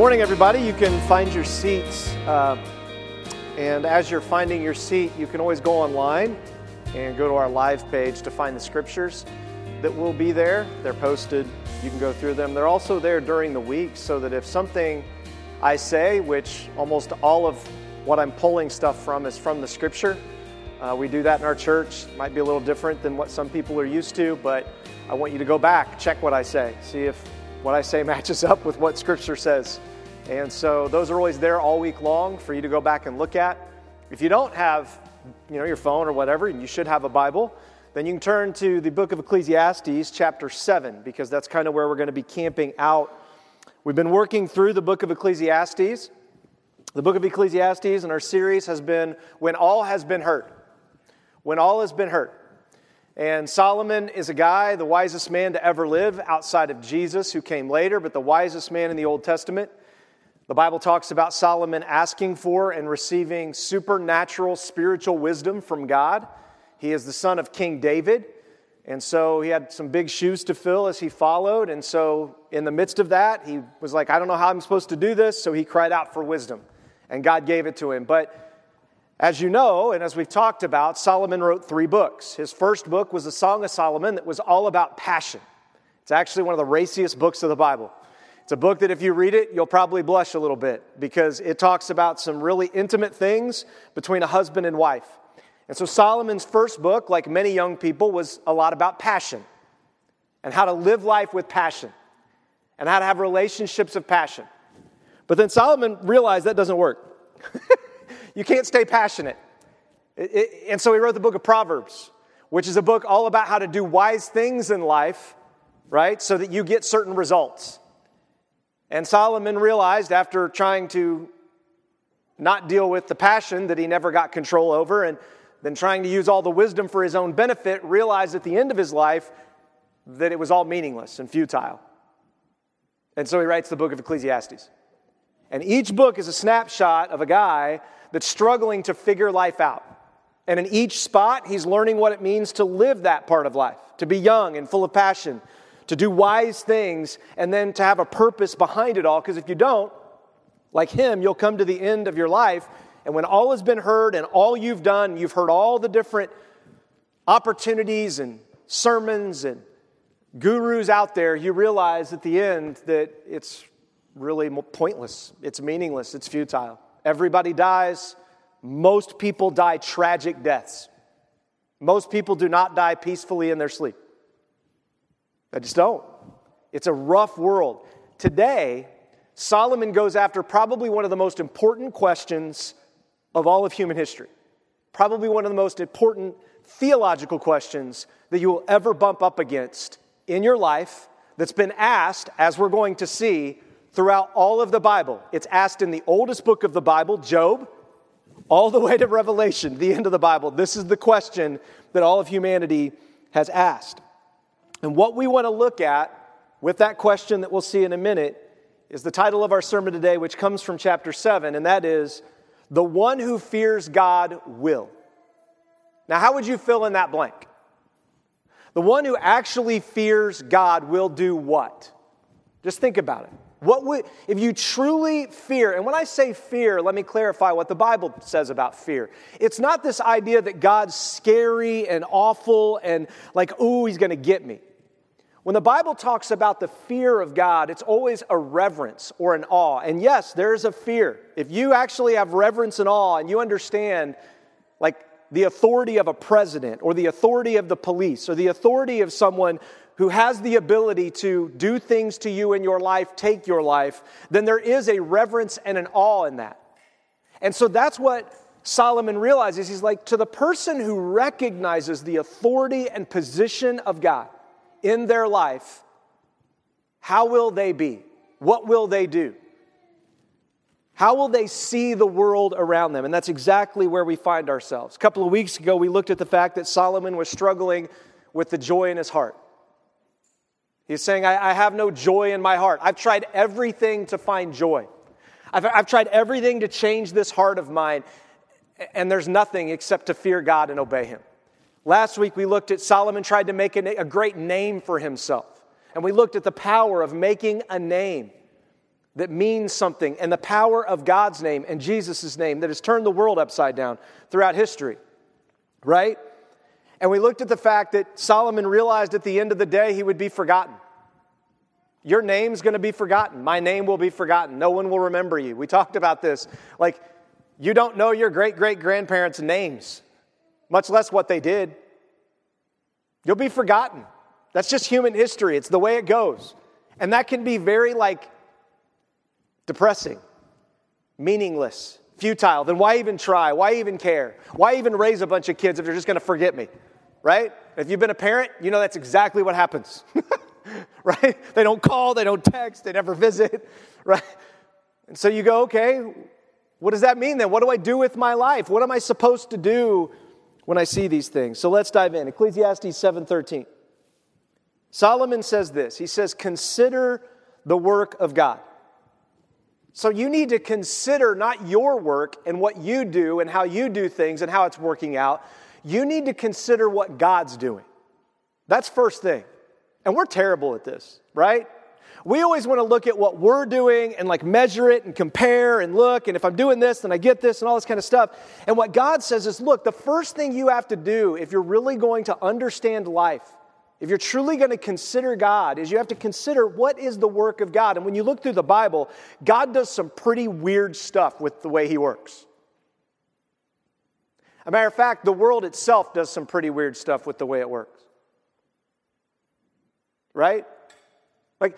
Morning, everybody. You can find your seats. Uh, and as you're finding your seat, you can always go online and go to our live page to find the scriptures that will be there. They're posted. You can go through them. They're also there during the week so that if something I say, which almost all of what I'm pulling stuff from is from the scripture, uh, we do that in our church. Might be a little different than what some people are used to, but I want you to go back, check what I say, see if what I say matches up with what Scripture says. And so those are always there all week long for you to go back and look at. If you don't have, you know, your phone or whatever, and you should have a Bible, then you can turn to the book of Ecclesiastes, chapter 7, because that's kind of where we're going to be camping out. We've been working through the book of Ecclesiastes. The book of Ecclesiastes in our series has been When All Has Been Heard. When All Has Been Heard. And Solomon is a guy, the wisest man to ever live outside of Jesus, who came later, but the wisest man in the Old Testament. The Bible talks about Solomon asking for and receiving supernatural spiritual wisdom from God. He is the son of King David. And so he had some big shoes to fill as he followed. And so, in the midst of that, he was like, I don't know how I'm supposed to do this. So he cried out for wisdom. And God gave it to him. But as you know, and as we've talked about, Solomon wrote three books. His first book was the Song of Solomon that was all about passion. It's actually one of the raciest books of the Bible. It's a book that if you read it, you'll probably blush a little bit because it talks about some really intimate things between a husband and wife. And so Solomon's first book, like many young people, was a lot about passion and how to live life with passion and how to have relationships of passion. But then Solomon realized that doesn't work. you can't stay passionate. It, it, and so he wrote the book of Proverbs, which is a book all about how to do wise things in life, right? So that you get certain results. And Solomon realized after trying to not deal with the passion that he never got control over and then trying to use all the wisdom for his own benefit, realized at the end of his life that it was all meaningless and futile. And so he writes the book of Ecclesiastes. And each book is a snapshot of a guy that's struggling to figure life out. And in each spot, he's learning what it means to live that part of life, to be young and full of passion, to do wise things, and then to have a purpose behind it all. Because if you don't, like him, you'll come to the end of your life, and when all has been heard and all you've done, you've heard all the different opportunities and sermons and gurus out there, you realize at the end that it's really pointless, it's meaningless, it's futile. Everybody dies. Most people die tragic deaths. Most people do not die peacefully in their sleep. They just don't. It's a rough world. Today, Solomon goes after probably one of the most important questions of all of human history. Probably one of the most important theological questions that you will ever bump up against in your life that's been asked, as we're going to see, throughout all of the Bible. It's asked in the oldest book of the Bible, Job, all the way to Revelation, the end of the Bible. This is the question that all of humanity has asked. And what we want to look at with that question that we'll see in a minute is the title of our sermon today, which comes from chapter 7, and that is The One Who Fears God Will. Now, how would you fill in that blank? The one who actually fears God will do what? Just think about it. What would, if you truly fear, and when I say fear, let me clarify what the Bible says about fear. It's not this idea that God's scary and awful and like, ooh, he's going to get me. When the Bible talks about the fear of God, it's always a reverence or an awe. And yes, there's a fear. If you actually have reverence and awe and you understand, like, the authority of a president or the authority of the police or the authority of someone who has the ability to do things to you in your life, take your life, then there is a reverence and an awe in that. And so that's what Solomon realizes. He's like, to the person who recognizes the authority and position of God in their life, how will they be? What will they do? How will they see the world around them? And that's exactly where we find ourselves. A couple of weeks ago, we looked at the fact that Solomon was struggling with the joy in his heart. He's saying, I, I have no joy in my heart. I've tried everything to find joy. I've, I've tried everything to change this heart of mine, and there's nothing except to fear God and obey Him. Last week we looked at Solomon tried to make a, great name for himself. And we looked at the power of making a name that means something and the power of God's name and Jesus' name that has turned the world upside down throughout history, right? And we looked at the fact that Solomon realized at the end of the day he would be forgotten. Your name's going to be forgotten. My name will be forgotten. No one will remember you. We talked about this. Like, you don't know your great great grandparents' names, much less what they did. You'll be forgotten. That's just human history. It's the way it goes. And that can be very, like, depressing, meaningless, futile. Then why even try? Why even care? Why even raise a bunch of kids if they're just going to forget me? Right? If you've been a parent, you know that's exactly what happens. right? They don't call, they don't text, they never visit, right? And so you go, okay, what does that mean then? What do I do with my life? What am I supposed to do when I see these things? So let's dive in. Ecclesiastes 7:13. Solomon says this. He says, "Consider the work of God." So you need to consider not your work and what you do and how you do things and how it's working out. You need to consider what God's doing. That's first thing. And we're terrible at this, right? We always want to look at what we're doing and like measure it and compare and look. And if I'm doing this, then I get this and all this kind of stuff. And what God says is look, the first thing you have to do if you're really going to understand life, if you're truly going to consider God, is you have to consider what is the work of God. And when you look through the Bible, God does some pretty weird stuff with the way He works. A matter of fact, the world itself does some pretty weird stuff with the way it works right? Like,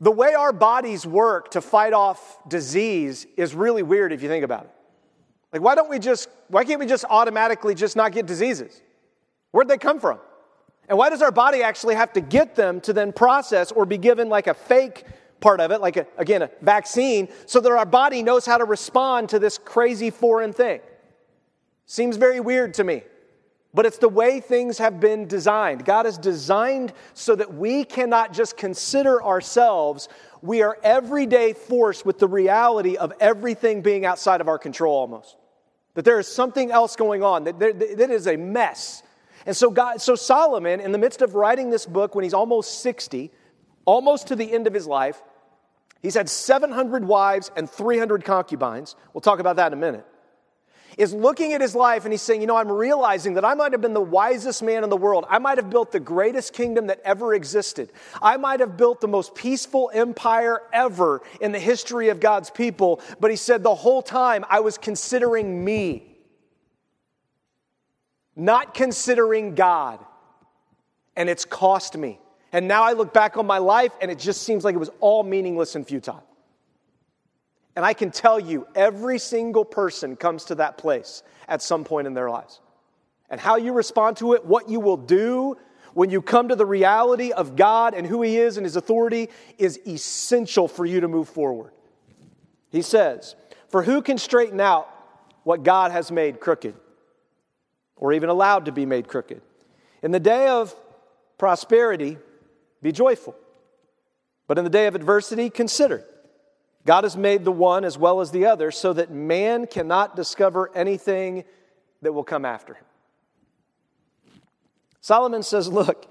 the way our bodies work to fight off disease is really weird if you think about it. Like, why don't we just, why can't we just automatically just not get diseases? Where'd they come from? And why does our body actually have to get them to then process or be given like a fake part of it, like a, again, a vaccine, so that our body knows how to respond to this crazy foreign thing? Seems very weird to me but it's the way things have been designed. God has designed so that we cannot just consider ourselves, we are every day forced with the reality of everything being outside of our control almost. That there is something else going on, that, there, that is a mess. And so, God, so Solomon, in the midst of writing this book when he's almost 60, almost to the end of his life, he's had 700 wives and 300 concubines. We'll talk about that in a minute is looking at his life and he's saying, You know, I'm realizing that I might have been the wisest man in the world. I might have built the greatest kingdom that ever existed. I might have built the most peaceful empire ever in the history of God's people. But he said, The whole time I was considering me, not considering God. And it's cost me. And now I look back on my life and it just seems like it was all meaningless and futile. And I can tell you, every single person comes to that place at some point in their lives. And how you respond to it, what you will do when you come to the reality of God and who He is and His authority, is essential for you to move forward. He says, For who can straighten out what God has made crooked, or even allowed to be made crooked? In the day of prosperity, be joyful. But in the day of adversity, consider God has made the one as well as the other so that man cannot discover anything that will come after him. Solomon says, Look,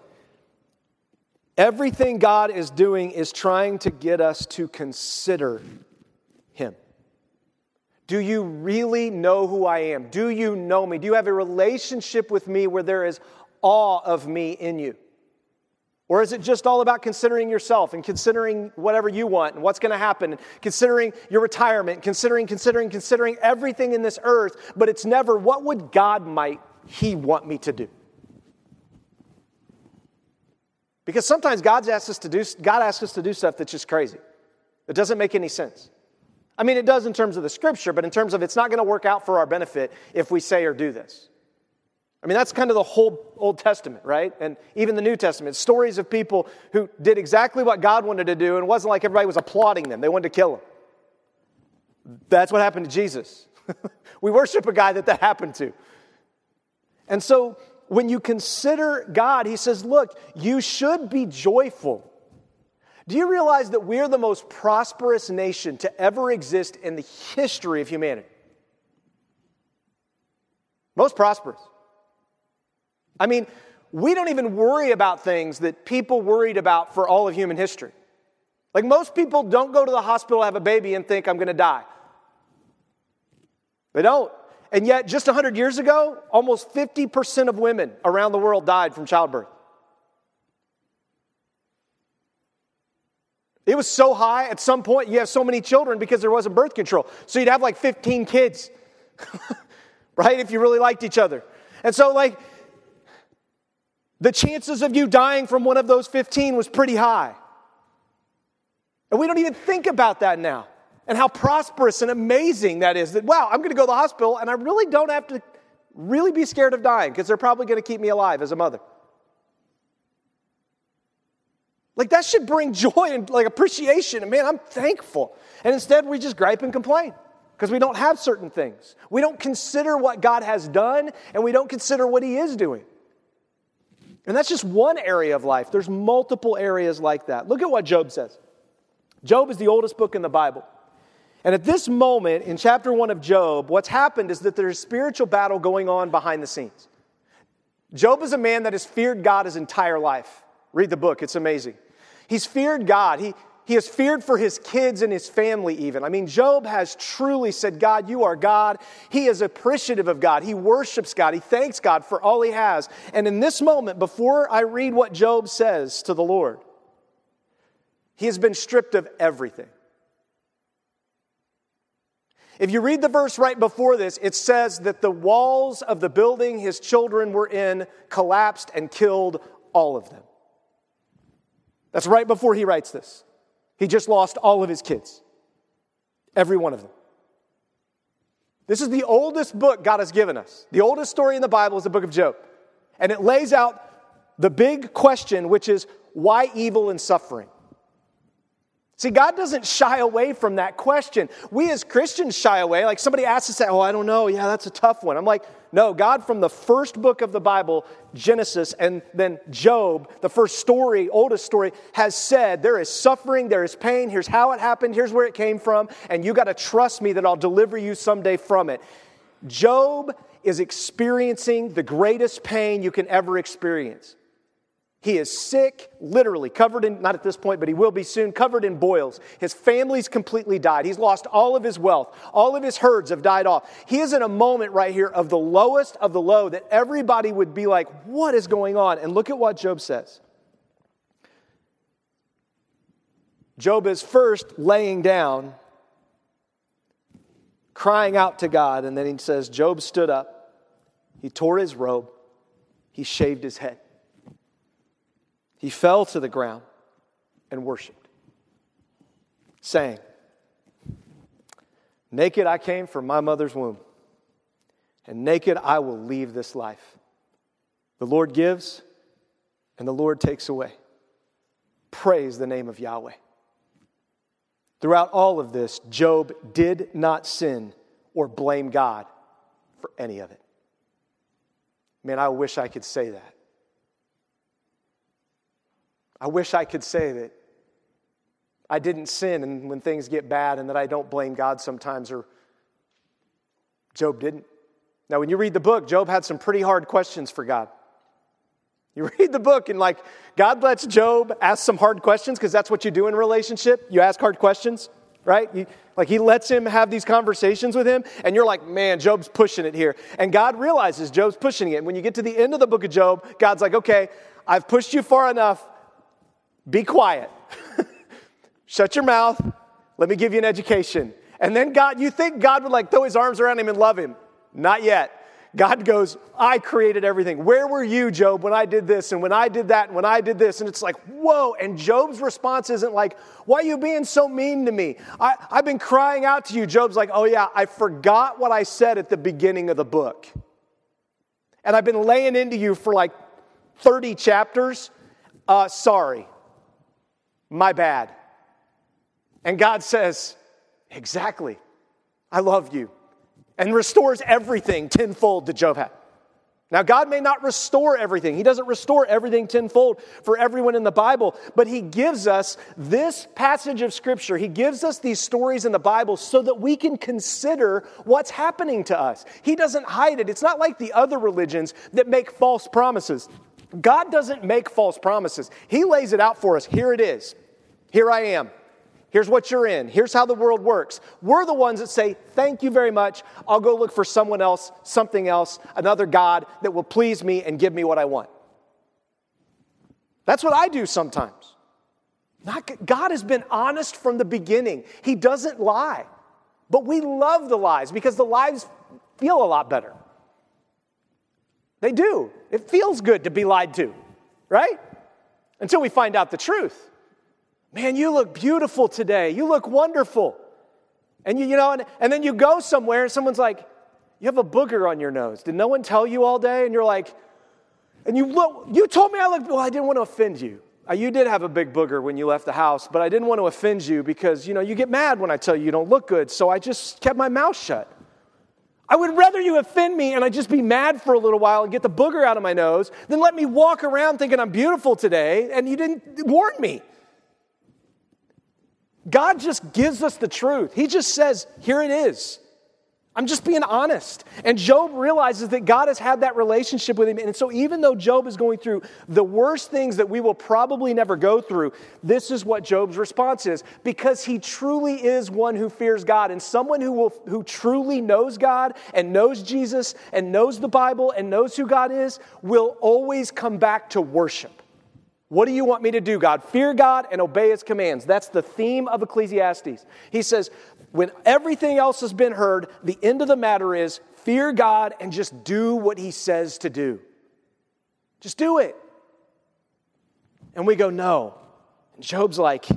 everything God is doing is trying to get us to consider him. Do you really know who I am? Do you know me? Do you have a relationship with me where there is awe of me in you? Or is it just all about considering yourself and considering whatever you want and what's going to happen and considering your retirement, considering, considering, considering everything in this earth, but it's never what would God might he want me to do? Because sometimes God's asked us to do, God asks us to do stuff that's just crazy. It doesn't make any sense. I mean, it does in terms of the scripture, but in terms of it's not going to work out for our benefit if we say or do this. I mean, that's kind of the whole Old Testament, right? And even the New Testament. Stories of people who did exactly what God wanted to do, and it wasn't like everybody was applauding them. They wanted to kill him. That's what happened to Jesus. we worship a guy that that happened to. And so when you consider God, he says, look, you should be joyful. Do you realize that we're the most prosperous nation to ever exist in the history of humanity? Most prosperous. I mean, we don't even worry about things that people worried about for all of human history. Like most people don't go to the hospital have a baby and think I'm going to die. They don't. And yet, just 100 years ago, almost 50% of women around the world died from childbirth. It was so high at some point, you have so many children because there wasn't birth control. So you'd have like 15 kids, right? If you really liked each other. And so, like, the chances of you dying from one of those 15 was pretty high. And we don't even think about that now and how prosperous and amazing that is that, wow, I'm going to go to the hospital and I really don't have to really be scared of dying because they're probably going to keep me alive as a mother. Like that should bring joy and like appreciation. And man, I'm thankful. And instead, we just gripe and complain because we don't have certain things. We don't consider what God has done and we don't consider what He is doing. And that's just one area of life. There's multiple areas like that. Look at what Job says. Job is the oldest book in the Bible. And at this moment in chapter one of Job, what's happened is that there's a spiritual battle going on behind the scenes. Job is a man that has feared God his entire life. Read the book, it's amazing. He's feared God. He, he has feared for his kids and his family, even. I mean, Job has truly said, God, you are God. He is appreciative of God. He worships God. He thanks God for all he has. And in this moment, before I read what Job says to the Lord, he has been stripped of everything. If you read the verse right before this, it says that the walls of the building his children were in collapsed and killed all of them. That's right before he writes this. He just lost all of his kids, every one of them. This is the oldest book God has given us. The oldest story in the Bible is the book of Job. And it lays out the big question, which is why evil and suffering? See, God doesn't shy away from that question. We as Christians shy away. Like somebody asks us that, oh, I don't know. Yeah, that's a tough one. I'm like, no, God from the first book of the Bible, Genesis, and then Job, the first story, oldest story, has said there is suffering, there is pain. Here's how it happened, here's where it came from, and you got to trust me that I'll deliver you someday from it. Job is experiencing the greatest pain you can ever experience. He is sick, literally covered in, not at this point, but he will be soon, covered in boils. His family's completely died. He's lost all of his wealth. All of his herds have died off. He is in a moment right here of the lowest of the low that everybody would be like, What is going on? And look at what Job says. Job is first laying down, crying out to God, and then he says, Job stood up, he tore his robe, he shaved his head. He fell to the ground and worshiped, saying, Naked I came from my mother's womb, and naked I will leave this life. The Lord gives, and the Lord takes away. Praise the name of Yahweh. Throughout all of this, Job did not sin or blame God for any of it. Man, I wish I could say that. I wish I could say that I didn't sin and when things get bad and that I don't blame God sometimes, or Job didn't. Now, when you read the book, Job had some pretty hard questions for God. You read the book and, like, God lets Job ask some hard questions because that's what you do in relationship. You ask hard questions, right? You, like, he lets him have these conversations with him, and you're like, man, Job's pushing it here. And God realizes Job's pushing it. And when you get to the end of the book of Job, God's like, okay, I've pushed you far enough. Be quiet. Shut your mouth. Let me give you an education. And then God, you think God would like throw his arms around him and love him. Not yet. God goes, I created everything. Where were you, Job, when I did this and when I did that and when I did this? And it's like, whoa. And Job's response isn't like, why are you being so mean to me? I, I've been crying out to you. Job's like, oh yeah, I forgot what I said at the beginning of the book. And I've been laying into you for like 30 chapters. Uh, sorry. My bad. And God says, Exactly. I love you. And restores everything tenfold to Job had. Now, God may not restore everything. He doesn't restore everything tenfold for everyone in the Bible, but He gives us this passage of Scripture. He gives us these stories in the Bible so that we can consider what's happening to us. He doesn't hide it. It's not like the other religions that make false promises. God doesn't make false promises, He lays it out for us. Here it is. Here I am. Here's what you're in. Here's how the world works. We're the ones that say, Thank you very much. I'll go look for someone else, something else, another God that will please me and give me what I want. That's what I do sometimes. Not, God has been honest from the beginning, He doesn't lie. But we love the lies because the lies feel a lot better. They do. It feels good to be lied to, right? Until we find out the truth. Man, you look beautiful today. You look wonderful. And you, you know, and, and then you go somewhere and someone's like, You have a booger on your nose. Did no one tell you all day? And you're like, and you look, you told me I looked, well, I didn't want to offend you. Uh, you did have a big booger when you left the house, but I didn't want to offend you because, you know, you get mad when I tell you you don't look good, so I just kept my mouth shut. I would rather you offend me and I just be mad for a little while and get the booger out of my nose than let me walk around thinking I'm beautiful today and you didn't warn me. God just gives us the truth. He just says, here it is. I'm just being honest. And Job realizes that God has had that relationship with him. And so, even though Job is going through the worst things that we will probably never go through, this is what Job's response is because he truly is one who fears God. And someone who, will, who truly knows God and knows Jesus and knows the Bible and knows who God is will always come back to worship. What do you want me to do, God? Fear God and obey his commands. That's the theme of Ecclesiastes. He says, when everything else has been heard, the end of the matter is fear God and just do what he says to do. Just do it. And we go, no. And Job's like,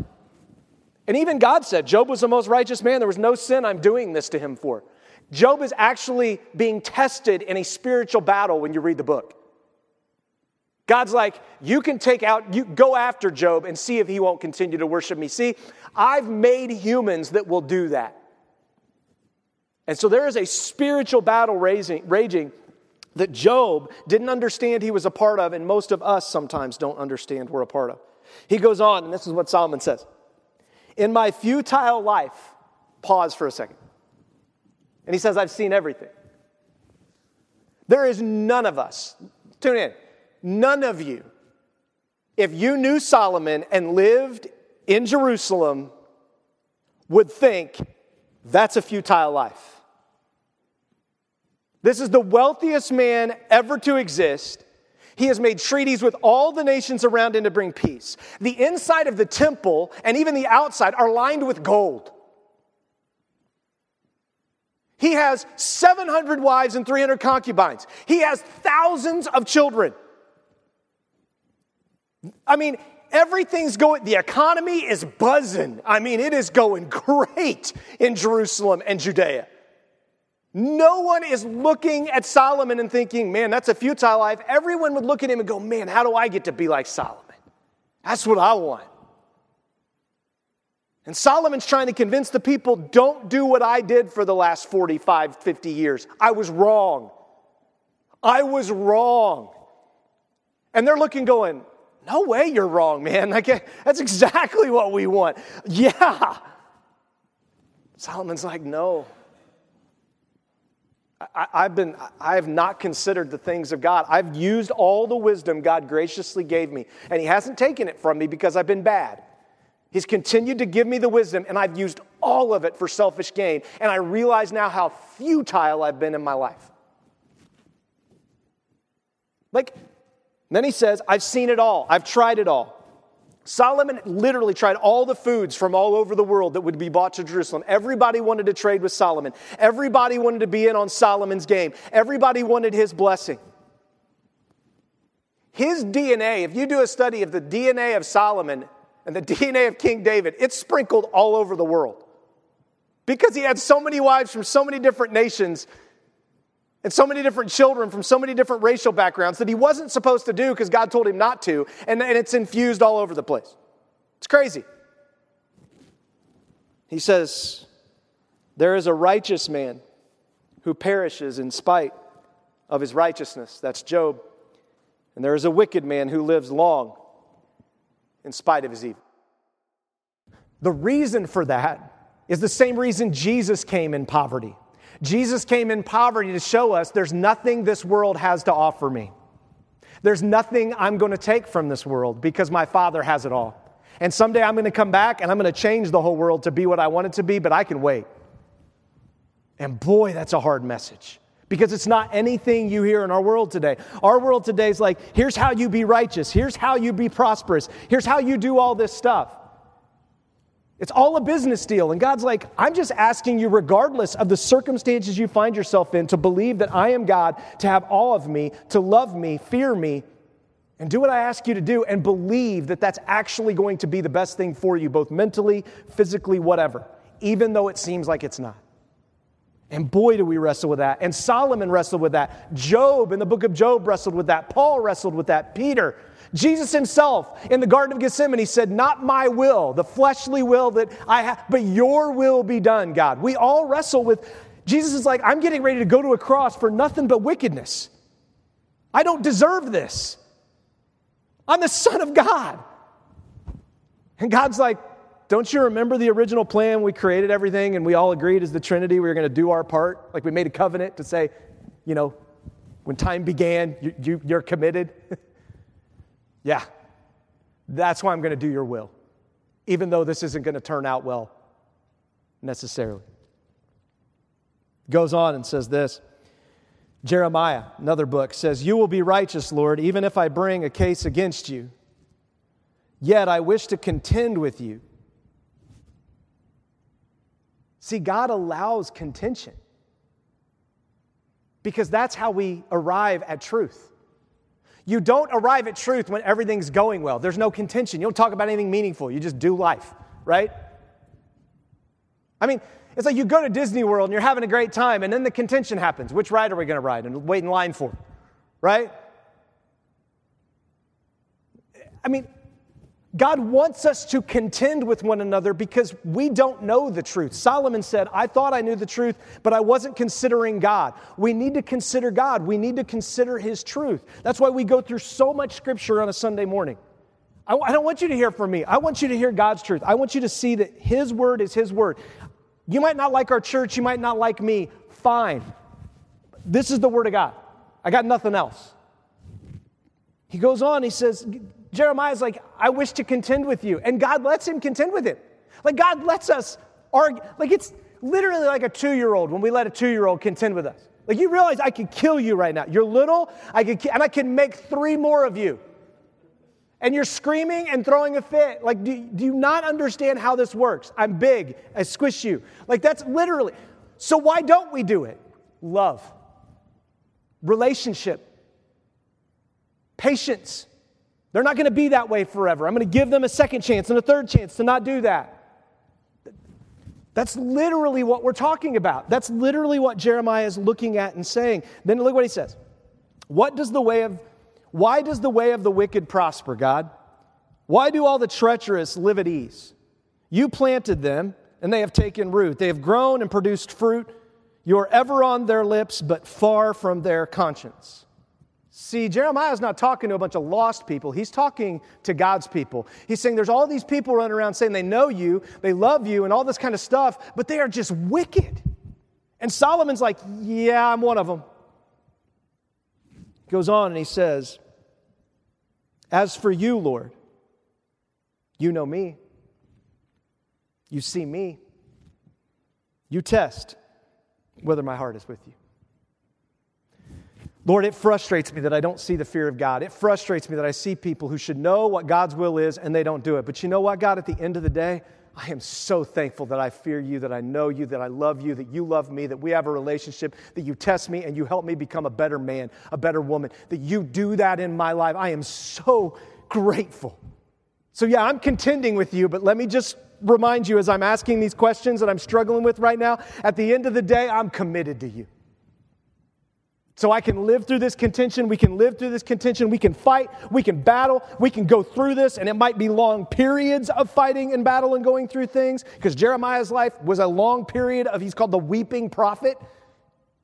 and even God said, Job was the most righteous man. There was no sin I'm doing this to him for. Job is actually being tested in a spiritual battle when you read the book. God's like, you can take out, you go after Job and see if he won't continue to worship me. See, I've made humans that will do that. And so there is a spiritual battle raising, raging that Job didn't understand he was a part of, and most of us sometimes don't understand we're a part of. He goes on, and this is what Solomon says In my futile life, pause for a second. And he says, I've seen everything. There is none of us, tune in, None of you, if you knew Solomon and lived in Jerusalem, would think that's a futile life. This is the wealthiest man ever to exist. He has made treaties with all the nations around him to bring peace. The inside of the temple and even the outside are lined with gold. He has 700 wives and 300 concubines. He has thousands of children. I mean, everything's going, the economy is buzzing. I mean, it is going great in Jerusalem and Judea. No one is looking at Solomon and thinking, man, that's a futile life. Everyone would look at him and go, man, how do I get to be like Solomon? That's what I want. And Solomon's trying to convince the people don't do what I did for the last 45, 50 years. I was wrong. I was wrong. And they're looking, going, no way you're wrong, man. Like, that's exactly what we want. Yeah. Solomon's like, no. I, have been, I have not considered the things of God. I've used all the wisdom God graciously gave me, and He hasn't taken it from me because I've been bad. He's continued to give me the wisdom, and I've used all of it for selfish gain. And I realize now how futile I've been in my life. Like, then he says, I've seen it all, I've tried it all. Solomon literally tried all the foods from all over the world that would be bought to Jerusalem. Everybody wanted to trade with Solomon. Everybody wanted to be in on Solomon's game. Everybody wanted his blessing. His DNA, if you do a study of the DNA of Solomon and the DNA of King David, it's sprinkled all over the world. Because he had so many wives from so many different nations and so many different children from so many different racial backgrounds that he wasn't supposed to do because God told him not to, and, and it's infused all over the place. It's crazy. He says, There is a righteous man who perishes in spite of his righteousness. That's Job. And there is a wicked man who lives long in spite of his evil. The reason for that is the same reason Jesus came in poverty. Jesus came in poverty to show us there's nothing this world has to offer me. There's nothing I'm going to take from this world because my Father has it all. And someday I'm going to come back and I'm going to change the whole world to be what I want it to be, but I can wait. And boy, that's a hard message because it's not anything you hear in our world today. Our world today is like, here's how you be righteous, here's how you be prosperous, here's how you do all this stuff. It's all a business deal. And God's like, I'm just asking you, regardless of the circumstances you find yourself in, to believe that I am God, to have all of me, to love me, fear me, and do what I ask you to do, and believe that that's actually going to be the best thing for you, both mentally, physically, whatever, even though it seems like it's not. And boy, do we wrestle with that. And Solomon wrestled with that. Job in the book of Job wrestled with that. Paul wrestled with that. Peter. Jesus himself in the Garden of Gethsemane said, Not my will, the fleshly will that I have, but your will be done, God. We all wrestle with, Jesus is like, I'm getting ready to go to a cross for nothing but wickedness. I don't deserve this. I'm the Son of God. And God's like, don't you remember the original plan? We created everything and we all agreed as the Trinity we were going to do our part. Like we made a covenant to say, you know, when time began, you, you, you're committed. yeah, that's why I'm going to do your will, even though this isn't going to turn out well necessarily. Goes on and says this Jeremiah, another book, says, You will be righteous, Lord, even if I bring a case against you. Yet I wish to contend with you See, God allows contention because that's how we arrive at truth. You don't arrive at truth when everything's going well. There's no contention. You don't talk about anything meaningful. You just do life, right? I mean, it's like you go to Disney World and you're having a great time, and then the contention happens. Which ride are we going to ride and wait in line for? Right? I mean, God wants us to contend with one another because we don't know the truth. Solomon said, I thought I knew the truth, but I wasn't considering God. We need to consider God. We need to consider His truth. That's why we go through so much scripture on a Sunday morning. I, I don't want you to hear from me. I want you to hear God's truth. I want you to see that His word is His word. You might not like our church, you might not like me. Fine. This is the word of God. I got nothing else. He goes on, he says, Jeremiah's like, I wish to contend with you. And God lets him contend with him. Like, God lets us argue. Like, it's literally like a two year old when we let a two year old contend with us. Like, you realize I could kill you right now. You're little, I could, and I can make three more of you. And you're screaming and throwing a fit. Like, do, do you not understand how this works? I'm big, I squish you. Like, that's literally. So, why don't we do it? Love, relationship, patience. They're not going to be that way forever. I'm going to give them a second chance and a third chance to not do that. That's literally what we're talking about. That's literally what Jeremiah is looking at and saying. Then look what he says. What does the way of why does the way of the wicked prosper, God? Why do all the treacherous live at ease? You planted them, and they have taken root. They have grown and produced fruit. You are ever on their lips, but far from their conscience. See, Jeremiah is not talking to a bunch of lost people. He's talking to God's people. He's saying there's all these people running around saying they know you, they love you, and all this kind of stuff, but they are just wicked. And Solomon's like, Yeah, I'm one of them. He goes on and he says, As for you, Lord, you know me. You see me. You test whether my heart is with you. Lord, it frustrates me that I don't see the fear of God. It frustrates me that I see people who should know what God's will is and they don't do it. But you know what, God, at the end of the day, I am so thankful that I fear you, that I know you, that I love you, that you love me, that we have a relationship, that you test me and you help me become a better man, a better woman, that you do that in my life. I am so grateful. So, yeah, I'm contending with you, but let me just remind you as I'm asking these questions that I'm struggling with right now, at the end of the day, I'm committed to you. So I can live through this contention. We can live through this contention. We can fight. We can battle. We can go through this. And it might be long periods of fighting and battle and going through things because Jeremiah's life was a long period of, he's called the weeping prophet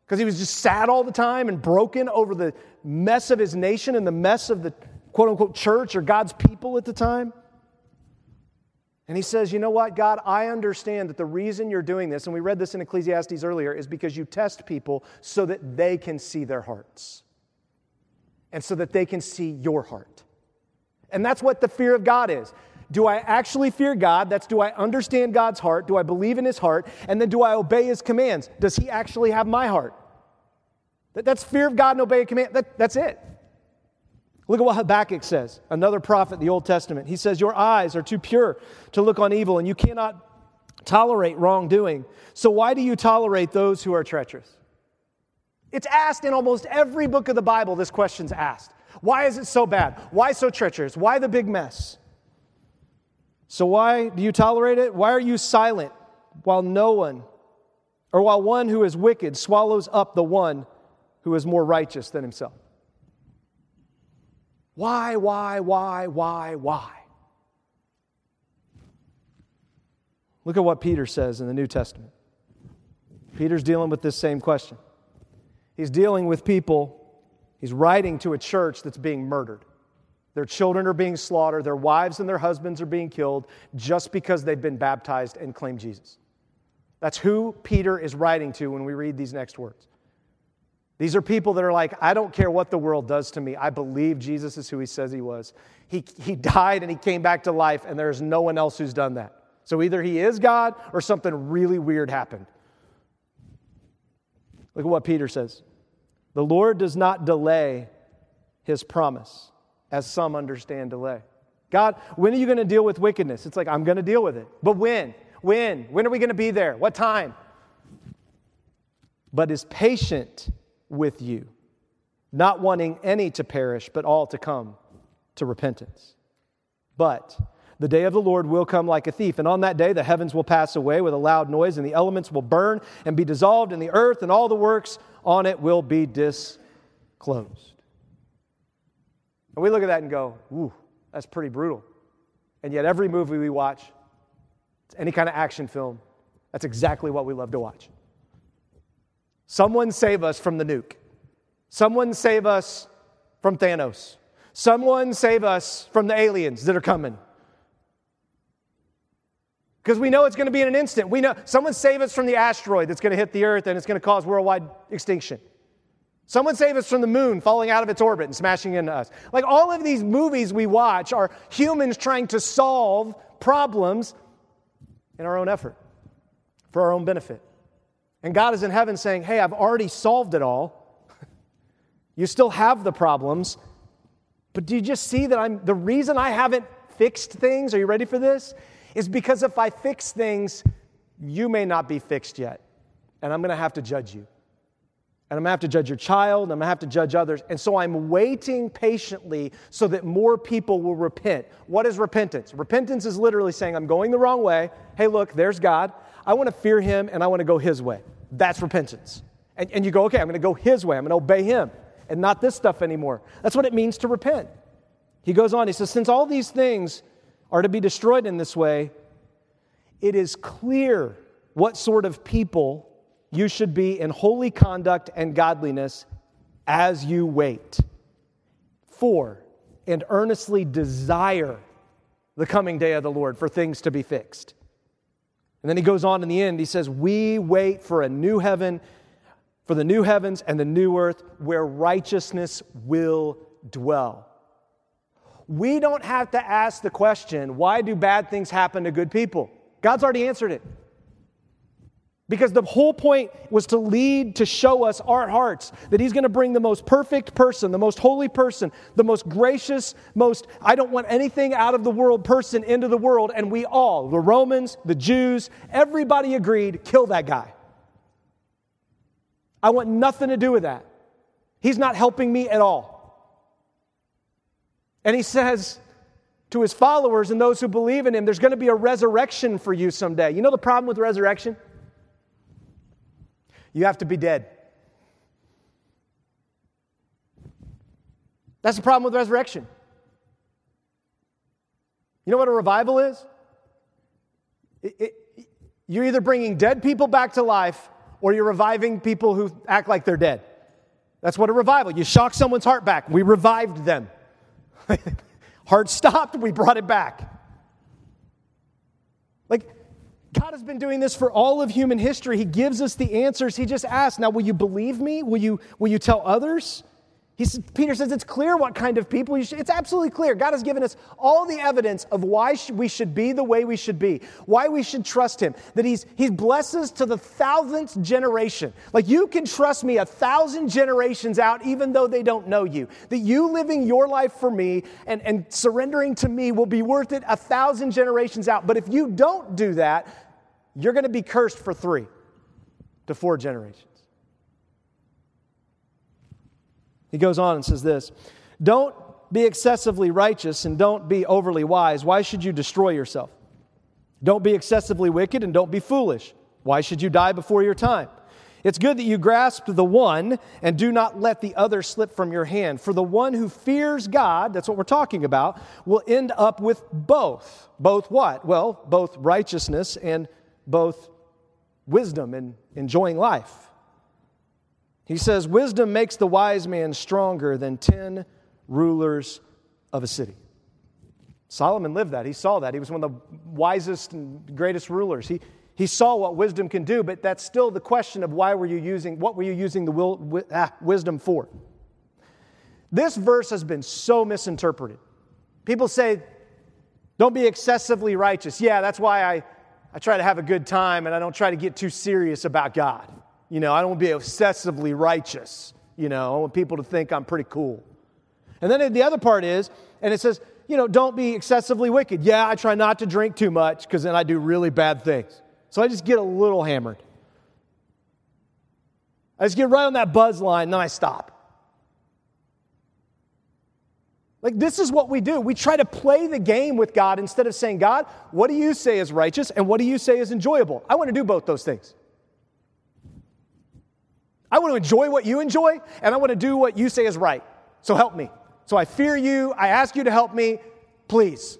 because he was just sad all the time and broken over the mess of his nation and the mess of the quote unquote church or God's people at the time. And he says, You know what, God, I understand that the reason you're doing this, and we read this in Ecclesiastes earlier, is because you test people so that they can see their hearts and so that they can see your heart. And that's what the fear of God is. Do I actually fear God? That's do I understand God's heart? Do I believe in his heart? And then do I obey his commands? Does he actually have my heart? That's fear of God and obey a command. That, that's it. Look at what Habakkuk says, another prophet in the Old Testament. He says, Your eyes are too pure to look on evil, and you cannot tolerate wrongdoing. So why do you tolerate those who are treacherous? It's asked in almost every book of the Bible, this question's asked. Why is it so bad? Why so treacherous? Why the big mess? So why do you tolerate it? Why are you silent while no one, or while one who is wicked swallows up the one who is more righteous than himself? Why, why, why, why, why? Look at what Peter says in the New Testament. Peter's dealing with this same question. He's dealing with people, he's writing to a church that's being murdered. Their children are being slaughtered, their wives and their husbands are being killed just because they've been baptized and claimed Jesus. That's who Peter is writing to when we read these next words. These are people that are like, I don't care what the world does to me. I believe Jesus is who he says he was. He, he died and he came back to life, and there's no one else who's done that. So either he is God or something really weird happened. Look at what Peter says The Lord does not delay his promise, as some understand delay. God, when are you going to deal with wickedness? It's like, I'm going to deal with it. But when? When? When are we going to be there? What time? But is patient with you, not wanting any to perish, but all to come to repentance. But the day of the Lord will come like a thief, and on that day the heavens will pass away with a loud noise, and the elements will burn and be dissolved, and the earth and all the works on it will be disclosed. And we look at that and go, ooh, that's pretty brutal. And yet, every movie we watch, any kind of action film, that's exactly what we love to watch. Someone save us from the nuke. Someone save us from Thanos. Someone save us from the aliens that are coming. Because we know it's going to be in an instant. We know someone save us from the asteroid that's going to hit the earth and it's going to cause worldwide extinction. Someone save us from the moon falling out of its orbit and smashing into us. Like all of these movies we watch are humans trying to solve problems in our own effort for our own benefit. And God is in heaven saying, Hey, I've already solved it all. you still have the problems. But do you just see that I'm the reason I haven't fixed things? Are you ready for this? Is because if I fix things, you may not be fixed yet. And I'm going to have to judge you. And I'm to have to judge your child, and I'm to have to judge others. And so I'm waiting patiently so that more people will repent. What is repentance? Repentance is literally saying, I'm going the wrong way. Hey, look, there's God. I want to fear him and I want to go his way. That's repentance. And, and you go, okay, I'm going to go his way. I'm going to obey him and not this stuff anymore. That's what it means to repent. He goes on, he says, since all these things are to be destroyed in this way, it is clear what sort of people you should be in holy conduct and godliness as you wait for and earnestly desire the coming day of the Lord for things to be fixed. And then he goes on in the end, he says, We wait for a new heaven, for the new heavens and the new earth where righteousness will dwell. We don't have to ask the question, why do bad things happen to good people? God's already answered it. Because the whole point was to lead, to show us our hearts that He's going to bring the most perfect person, the most holy person, the most gracious, most, I don't want anything out of the world person into the world. And we all, the Romans, the Jews, everybody agreed kill that guy. I want nothing to do with that. He's not helping me at all. And He says, to his followers and those who believe in him, there's going to be a resurrection for you someday. You know the problem with resurrection? You have to be dead. That's the problem with resurrection. You know what a revival is? It, it, you're either bringing dead people back to life or you're reviving people who act like they're dead. That's what a revival. You shock someone's heart back. We revived them. heart stopped, we brought it back. Like God has been doing this for all of human history. He gives us the answers. He just asks, now, will you believe me? Will you, will you tell others? He Peter says it's clear what kind of people you should. It's absolutely clear. God has given us all the evidence of why we should be the way we should be, why we should trust Him. That He's He blesses to the thousandth generation. Like you can trust me a thousand generations out, even though they don't know you. That you living your life for me and, and surrendering to me will be worth it a thousand generations out. But if you don't do that, you're going to be cursed for three to four generations. He goes on and says this Don't be excessively righteous and don't be overly wise. Why should you destroy yourself? Don't be excessively wicked and don't be foolish. Why should you die before your time? It's good that you grasp the one and do not let the other slip from your hand. For the one who fears God, that's what we're talking about, will end up with both. Both what? Well, both righteousness and both wisdom and enjoying life. He says, Wisdom makes the wise man stronger than 10 rulers of a city. Solomon lived that. He saw that. He was one of the wisest and greatest rulers. He, he saw what wisdom can do, but that's still the question of why were you using, what were you using the will, ah, wisdom for? This verse has been so misinterpreted. People say, don't be excessively righteous. Yeah, that's why I, I try to have a good time and I don't try to get too serious about God. You know, I don't want to be obsessively righteous. You know, I want people to think I'm pretty cool. And then the other part is, and it says, you know, don't be excessively wicked. Yeah, I try not to drink too much because then I do really bad things. So I just get a little hammered. I just get right on that buzz line, and then I stop. Like, this is what we do. We try to play the game with God instead of saying, God, what do you say is righteous and what do you say is enjoyable? I want to do both those things. I want to enjoy what you enjoy, and I want to do what you say is right. So help me. So I fear you. I ask you to help me, please.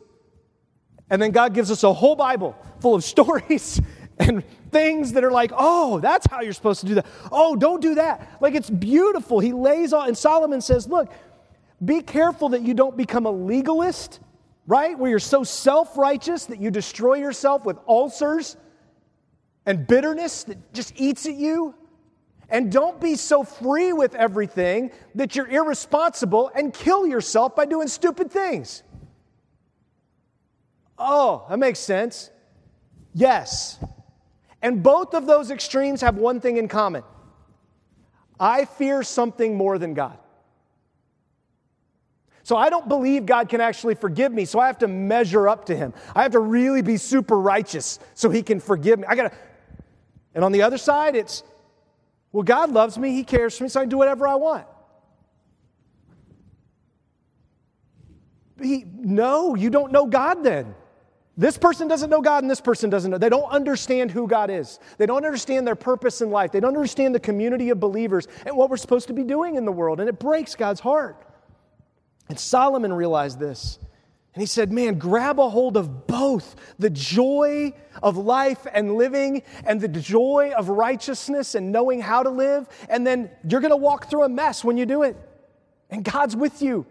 And then God gives us a whole Bible full of stories and things that are like, oh, that's how you're supposed to do that. Oh, don't do that. Like it's beautiful. He lays on, and Solomon says, look, be careful that you don't become a legalist, right? Where you're so self righteous that you destroy yourself with ulcers and bitterness that just eats at you. And don't be so free with everything that you're irresponsible and kill yourself by doing stupid things. Oh, that makes sense. Yes. And both of those extremes have one thing in common I fear something more than God. So I don't believe God can actually forgive me, so I have to measure up to Him. I have to really be super righteous so He can forgive me. I gotta, and on the other side, it's well, God loves me, He cares for me, so I can do whatever I want. He, no, you don't know God then. This person doesn't know God and this person doesn't know. They don't understand who God is. They don't understand their purpose in life. They don't understand the community of believers and what we're supposed to be doing in the world. And it breaks God's heart. And Solomon realized this. And he said, Man, grab a hold of both the joy of life and living and the joy of righteousness and knowing how to live. And then you're going to walk through a mess when you do it. And God's with you.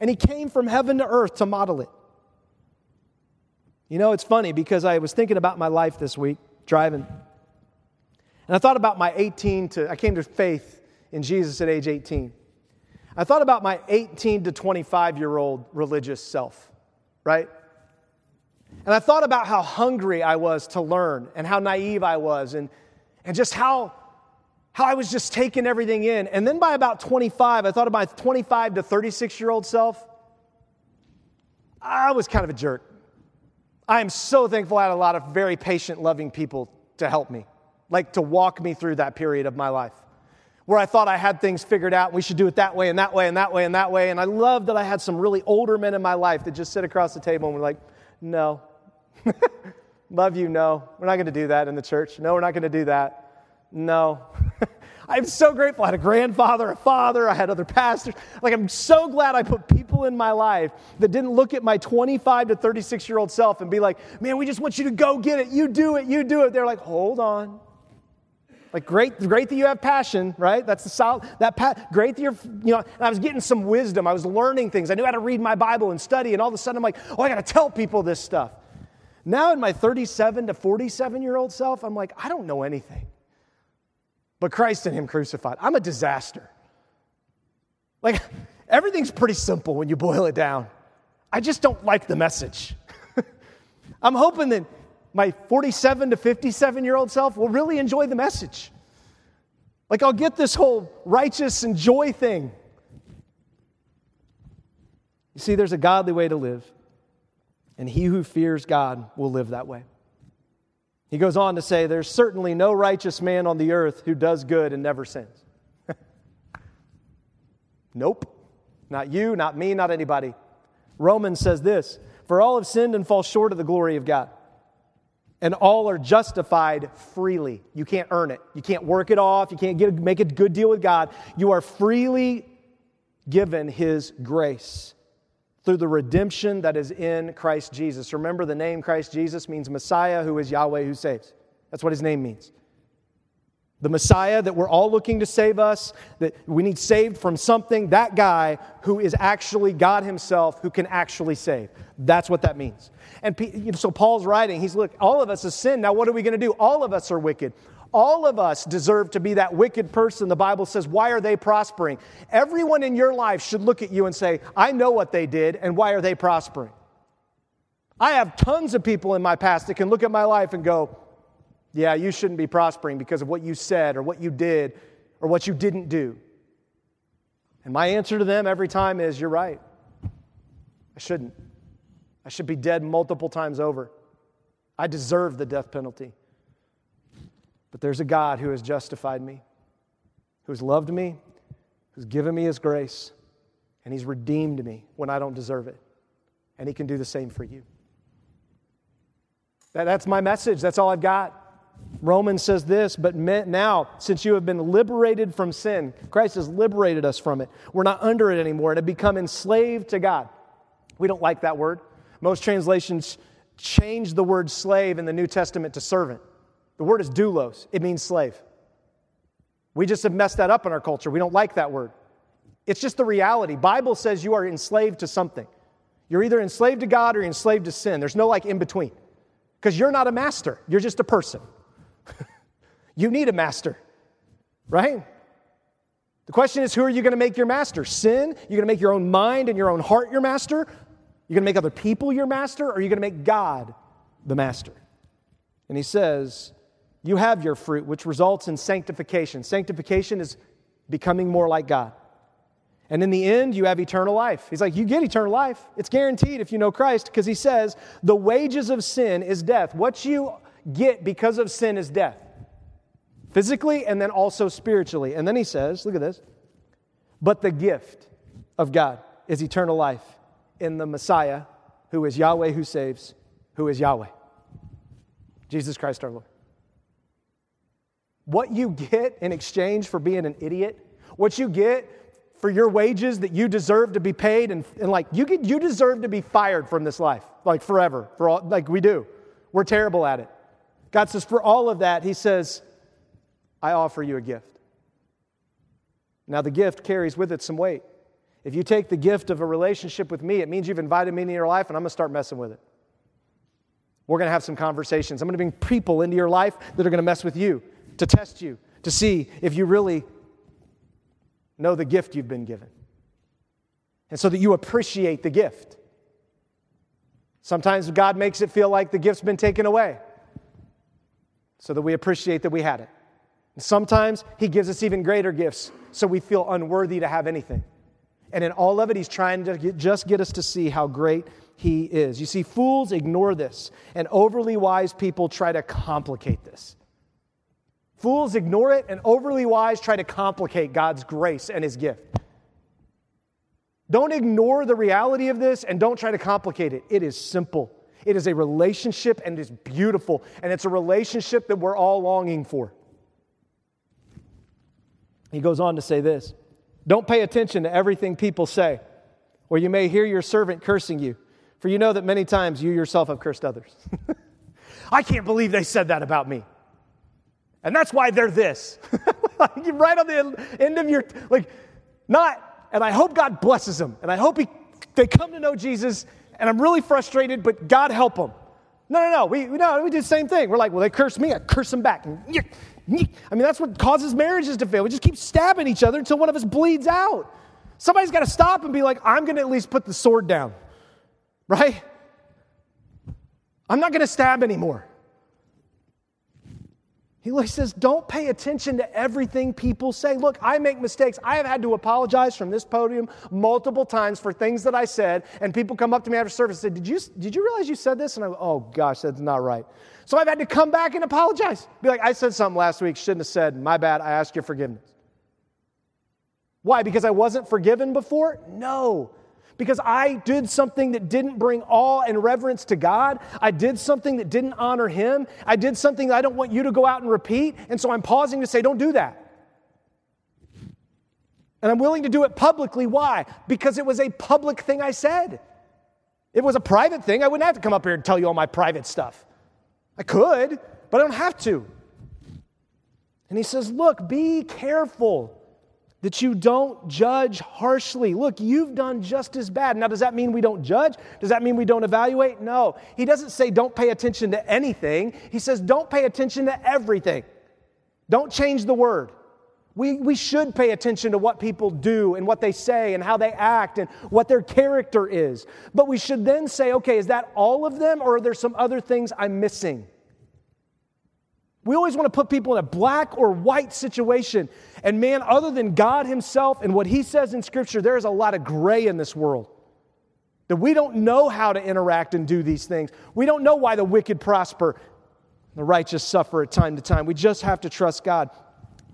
And he came from heaven to earth to model it. You know, it's funny because I was thinking about my life this week, driving. And I thought about my 18 to, I came to faith in Jesus at age 18. I thought about my 18 to 25 year old religious self right? And I thought about how hungry I was to learn and how naive I was and, and just how, how I was just taking everything in. And then by about 25, I thought of my 25 to 36 year old self. I was kind of a jerk. I am so thankful I had a lot of very patient, loving people to help me, like to walk me through that period of my life where I thought I had things figured out. We should do it that way and that way and that way and that way. And I love that I had some really older men in my life that just sit across the table and were like, no. love you, no. We're not going to do that in the church. No, we're not going to do that. No. I'm so grateful. I had a grandfather, a father, I had other pastors. Like, I'm so glad I put people in my life that didn't look at my 25 to 36 year old self and be like, man, we just want you to go get it. You do it. You do it. They're like, hold on. Like great, great that you have passion, right? That's the solid. That pa- great that you're, you know. and I was getting some wisdom. I was learning things. I knew how to read my Bible and study. And all of a sudden, I'm like, oh, I got to tell people this stuff. Now, in my 37 to 47 year old self, I'm like, I don't know anything, but Christ and Him crucified. I'm a disaster. Like, everything's pretty simple when you boil it down. I just don't like the message. I'm hoping that my 47 to 57 year old self will really enjoy the message. Like, I'll get this whole righteous and joy thing. You see, there's a godly way to live, and he who fears God will live that way. He goes on to say, There's certainly no righteous man on the earth who does good and never sins. nope. Not you, not me, not anybody. Romans says this For all have sinned and fall short of the glory of God and all are justified freely. You can't earn it. You can't work it off. You can't get, make a good deal with God. You are freely given His grace through the redemption that is in Christ Jesus. Remember, the name Christ Jesus means Messiah, who is Yahweh who saves. That's what His name means. The Messiah that we're all looking to save us, that we need saved from something, that guy who is actually God Himself who can actually save. That's what that means. And so Paul's writing, he's look, all of us have sinned. Now, what are we going to do? All of us are wicked. All of us deserve to be that wicked person. The Bible says, why are they prospering? Everyone in your life should look at you and say, I know what they did, and why are they prospering? I have tons of people in my past that can look at my life and go, yeah, you shouldn't be prospering because of what you said or what you did or what you didn't do. And my answer to them every time is, You're right. I shouldn't. I should be dead multiple times over. I deserve the death penalty. But there's a God who has justified me, who's loved me, who's given me his grace, and he's redeemed me when I don't deserve it. And he can do the same for you. That, that's my message. That's all I've got. Romans says this, but now, since you have been liberated from sin, Christ has liberated us from it. We're not under it anymore and have become enslaved to God. We don't like that word. Most translations change the word slave in the New Testament to servant. The word is doulos, it means slave. We just have messed that up in our culture. We don't like that word. It's just the reality. Bible says you are enslaved to something. You're either enslaved to God or enslaved to sin. There's no like in between. Because you're not a master, you're just a person. You need a master, right? The question is, who are you going to make your master? Sin? You're going to make your own mind and your own heart your master? You're going to make other people your master, or are you going to make God the master? And he says, You have your fruit, which results in sanctification. Sanctification is becoming more like God. And in the end, you have eternal life. He's like, You get eternal life. It's guaranteed if you know Christ, because he says, The wages of sin is death. What you get because of sin is death, physically and then also spiritually. And then he says, Look at this, but the gift of God is eternal life in the Messiah, who is Yahweh who saves, who is Yahweh. Jesus Christ our Lord. What you get in exchange for being an idiot, what you get for your wages that you deserve to be paid, and, and like you, get, you deserve to be fired from this life, like forever, for all, like we do. We're terrible at it. God says, for all of that, He says, I offer you a gift. Now, the gift carries with it some weight. If you take the gift of a relationship with me, it means you've invited me into your life, and I'm going to start messing with it. We're going to have some conversations. I'm going to bring people into your life that are going to mess with you, to test you, to see if you really know the gift you've been given. And so that you appreciate the gift. Sometimes God makes it feel like the gift's been taken away so that we appreciate that we had it. And sometimes He gives us even greater gifts so we feel unworthy to have anything. And in all of it, he's trying to get, just get us to see how great he is. You see, fools ignore this, and overly wise people try to complicate this. Fools ignore it, and overly wise try to complicate God's grace and his gift. Don't ignore the reality of this and don't try to complicate it. It is simple. It is a relationship and it is beautiful, and it's a relationship that we're all longing for. He goes on to say this don't pay attention to everything people say, or you may hear your servant cursing you, for you know that many times you yourself have cursed others. I can't believe they said that about me. And that's why they're this. right on the end of your, like, not, and I hope God blesses them, and I hope he, they come to know Jesus, and I'm really frustrated, but God help them. No, no, no. We, no, we do the same thing. We're like, well, they curse me, I curse them back. I mean, that's what causes marriages to fail. We just keep stabbing each other until one of us bleeds out. Somebody's got to stop and be like, I'm going to at least put the sword down, right? I'm not going to stab anymore. He says, Don't pay attention to everything people say. Look, I make mistakes. I have had to apologize from this podium multiple times for things that I said, and people come up to me after service and say, Did you, did you realize you said this? And I go, Oh gosh, that's not right. So I've had to come back and apologize. Be like, I said something last week, shouldn't have said, my bad, I ask your forgiveness. Why? Because I wasn't forgiven before? No because I did something that didn't bring awe and reverence to God. I did something that didn't honor Him. I did something that I don't want you to go out and repeat. And so I'm pausing to say, don't do that. And I'm willing to do it publicly. Why? Because it was a public thing I said. It was a private thing, I wouldn't have to come up here and tell you all my private stuff. I could, but I don't have to. And he says, Look, be careful that you don't judge harshly. Look, you've done just as bad. Now, does that mean we don't judge? Does that mean we don't evaluate? No. He doesn't say don't pay attention to anything, he says don't pay attention to everything. Don't change the word. We, we should pay attention to what people do and what they say and how they act and what their character is. But we should then say, okay, is that all of them or are there some other things I'm missing? We always want to put people in a black or white situation. And man, other than God Himself and what He says in Scripture, there is a lot of gray in this world. That we don't know how to interact and do these things. We don't know why the wicked prosper, the righteous suffer at time to time. We just have to trust God.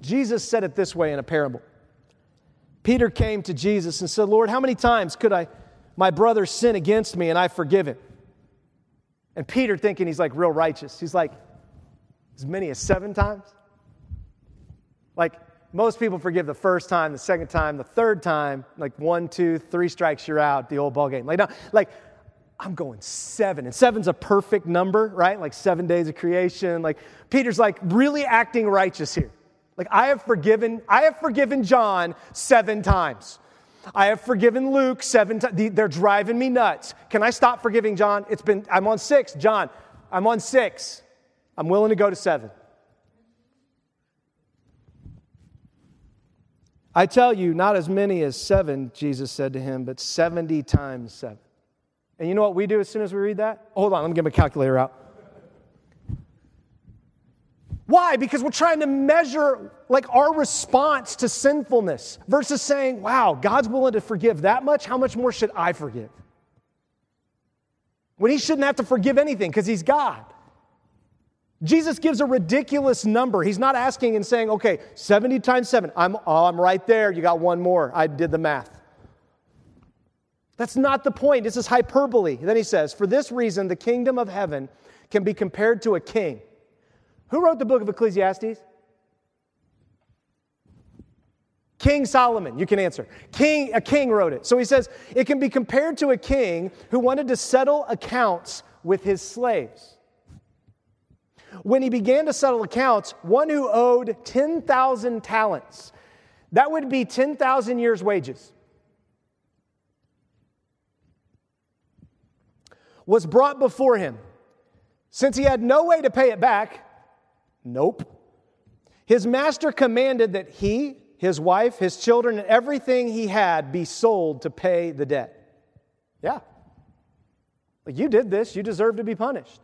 Jesus said it this way in a parable. Peter came to Jesus and said, Lord, how many times could I, my brother sin against me and I forgive him? And Peter, thinking he's like real righteous, he's like, as many as seven times? Like, most people forgive the first time, the second time, the third time, like one, two, three strikes, you're out, the old ball game. Like, no, like I'm going seven. And seven's a perfect number, right? Like seven days of creation. Like Peter's like really acting righteous here. Like I have forgiven, I have forgiven John seven times. I have forgiven Luke seven times. They're driving me nuts. Can I stop forgiving John? It's been, I'm on six. John, I'm on six. I'm willing to go to seven. I tell you, not as many as seven, Jesus said to him, but 70 times seven. And you know what we do as soon as we read that? Hold on, let me get my calculator out. Why? Because we're trying to measure like our response to sinfulness versus saying, wow, God's willing to forgive that much. How much more should I forgive? When he shouldn't have to forgive anything because he's God. Jesus gives a ridiculous number. He's not asking and saying, okay, 70 times 7. I'm, oh, I'm right there. You got one more. I did the math. That's not the point. This is hyperbole. Then he says, For this reason, the kingdom of heaven can be compared to a king. Who wrote the book of Ecclesiastes? King Solomon, you can answer. King, a king wrote it. So he says, it can be compared to a king who wanted to settle accounts with his slaves when he began to settle accounts, one who owed 10,000 talents. That would be 10,000 years' wages. Was brought before him. Since he had no way to pay it back, nope. His master commanded that he, his wife, his children, and everything he had be sold to pay the debt. Yeah. Like you did this, you deserve to be punished.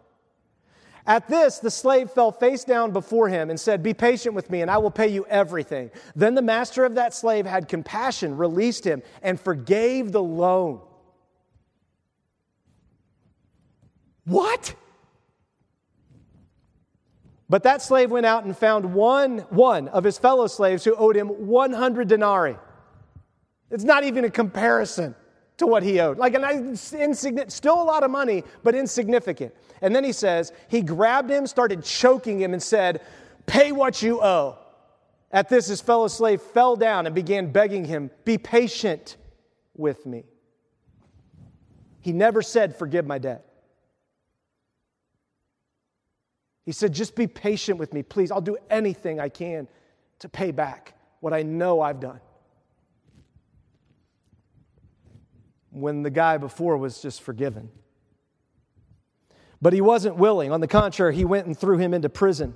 At this, the slave fell face down before him and said, Be patient with me, and I will pay you everything. Then the master of that slave had compassion, released him, and forgave the loan. What? But that slave went out and found one, one of his fellow slaves who owed him 100 denarii. It's not even a comparison to what he owed. Like an insignificant, still a lot of money, but insignificant. And then he says, he grabbed him, started choking him, and said, Pay what you owe. At this, his fellow slave fell down and began begging him, Be patient with me. He never said, Forgive my debt. He said, Just be patient with me, please. I'll do anything I can to pay back what I know I've done. when the guy before was just forgiven. But he wasn't willing. On the contrary, he went and threw him into prison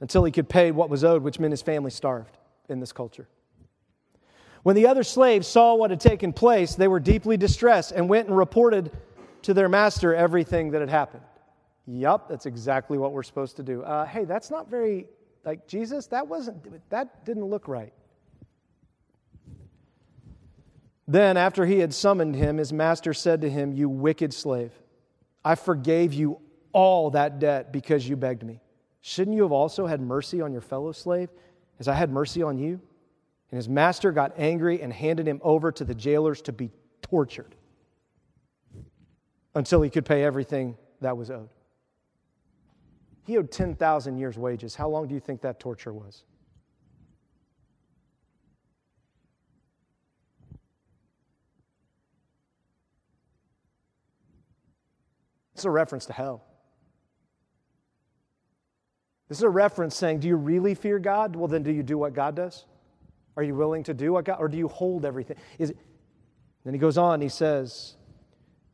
until he could pay what was owed, which meant his family starved in this culture. When the other slaves saw what had taken place, they were deeply distressed and went and reported to their master everything that had happened. Yup, that's exactly what we're supposed to do. Uh, hey, that's not very, like, Jesus, that wasn't, that didn't look right. Then, after he had summoned him, his master said to him, You wicked slave, I forgave you all that debt because you begged me. Shouldn't you have also had mercy on your fellow slave as I had mercy on you? And his master got angry and handed him over to the jailers to be tortured until he could pay everything that was owed. He owed 10,000 years' wages. How long do you think that torture was? It's a reference to hell. This is a reference saying, Do you really fear God? Well, then do you do what God does? Are you willing to do what God, or do you hold everything? Is it, then he goes on, he says,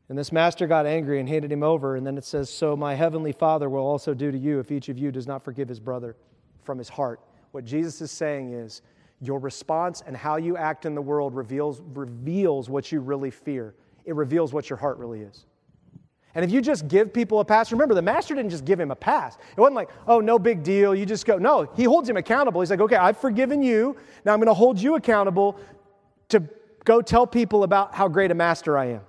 and this master got angry and handed him over. And then it says, So my heavenly Father will also do to you if each of you does not forgive his brother from his heart. What Jesus is saying is, your response and how you act in the world reveals, reveals what you really fear. It reveals what your heart really is. And if you just give people a pass, remember, the master didn't just give him a pass. It wasn't like, oh, no big deal, you just go. No, he holds him accountable. He's like, okay, I've forgiven you. Now I'm going to hold you accountable to go tell people about how great a master I am,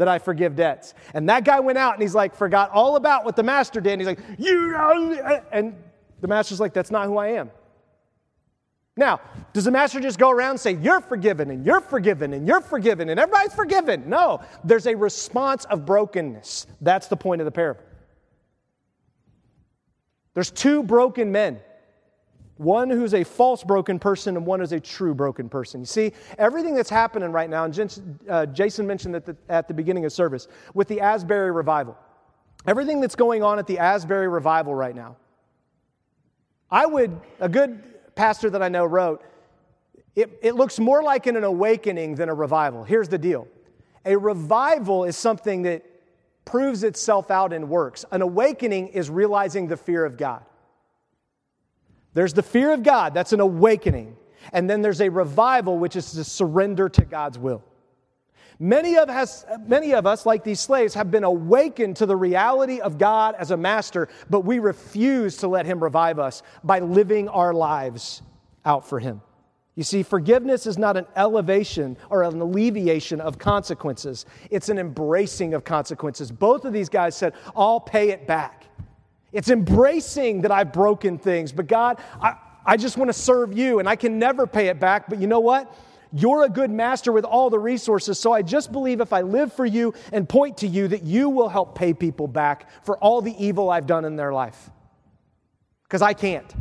that I forgive debts. And that guy went out and he's like, forgot all about what the master did. And he's like, you know, and the master's like, that's not who I am. Now, does the master just go around and say, You're forgiven, and you're forgiven, and you're forgiven, and everybody's forgiven? No, there's a response of brokenness. That's the point of the parable. There's two broken men one who's a false broken person, and one is a true broken person. You see, everything that's happening right now, and uh, Jason mentioned that at the beginning of service, with the Asbury revival, everything that's going on at the Asbury revival right now, I would, a good pastor that I know wrote, it, it looks more like an awakening than a revival. Here's the deal a revival is something that proves itself out in works, an awakening is realizing the fear of God. There's the fear of God, that's an awakening. And then there's a revival, which is to surrender to God's will. Many of, us, many of us, like these slaves, have been awakened to the reality of God as a master, but we refuse to let Him revive us by living our lives out for Him. You see, forgiveness is not an elevation or an alleviation of consequences, it's an embracing of consequences. Both of these guys said, I'll pay it back. It's embracing that I've broken things, but God, I, I just want to serve you and I can never pay it back, but you know what? You're a good master with all the resources, so I just believe if I live for you and point to you that you will help pay people back for all the evil I've done in their life. Because I can't.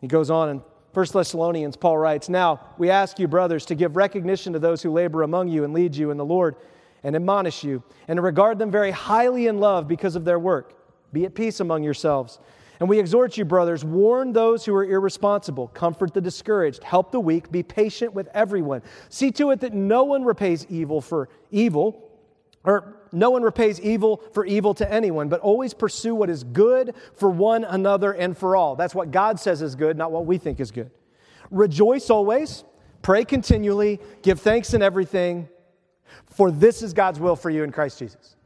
He goes on in 1 Thessalonians, Paul writes, Now we ask you, brothers, to give recognition to those who labor among you and lead you in the Lord and admonish you, and to regard them very highly in love because of their work. Be at peace among yourselves. And we exhort you, brothers, warn those who are irresponsible, comfort the discouraged, help the weak, be patient with everyone. See to it that no one repays evil for evil, or no one repays evil for evil to anyone, but always pursue what is good for one another and for all. That's what God says is good, not what we think is good. Rejoice always, pray continually, give thanks in everything, for this is God's will for you in Christ Jesus.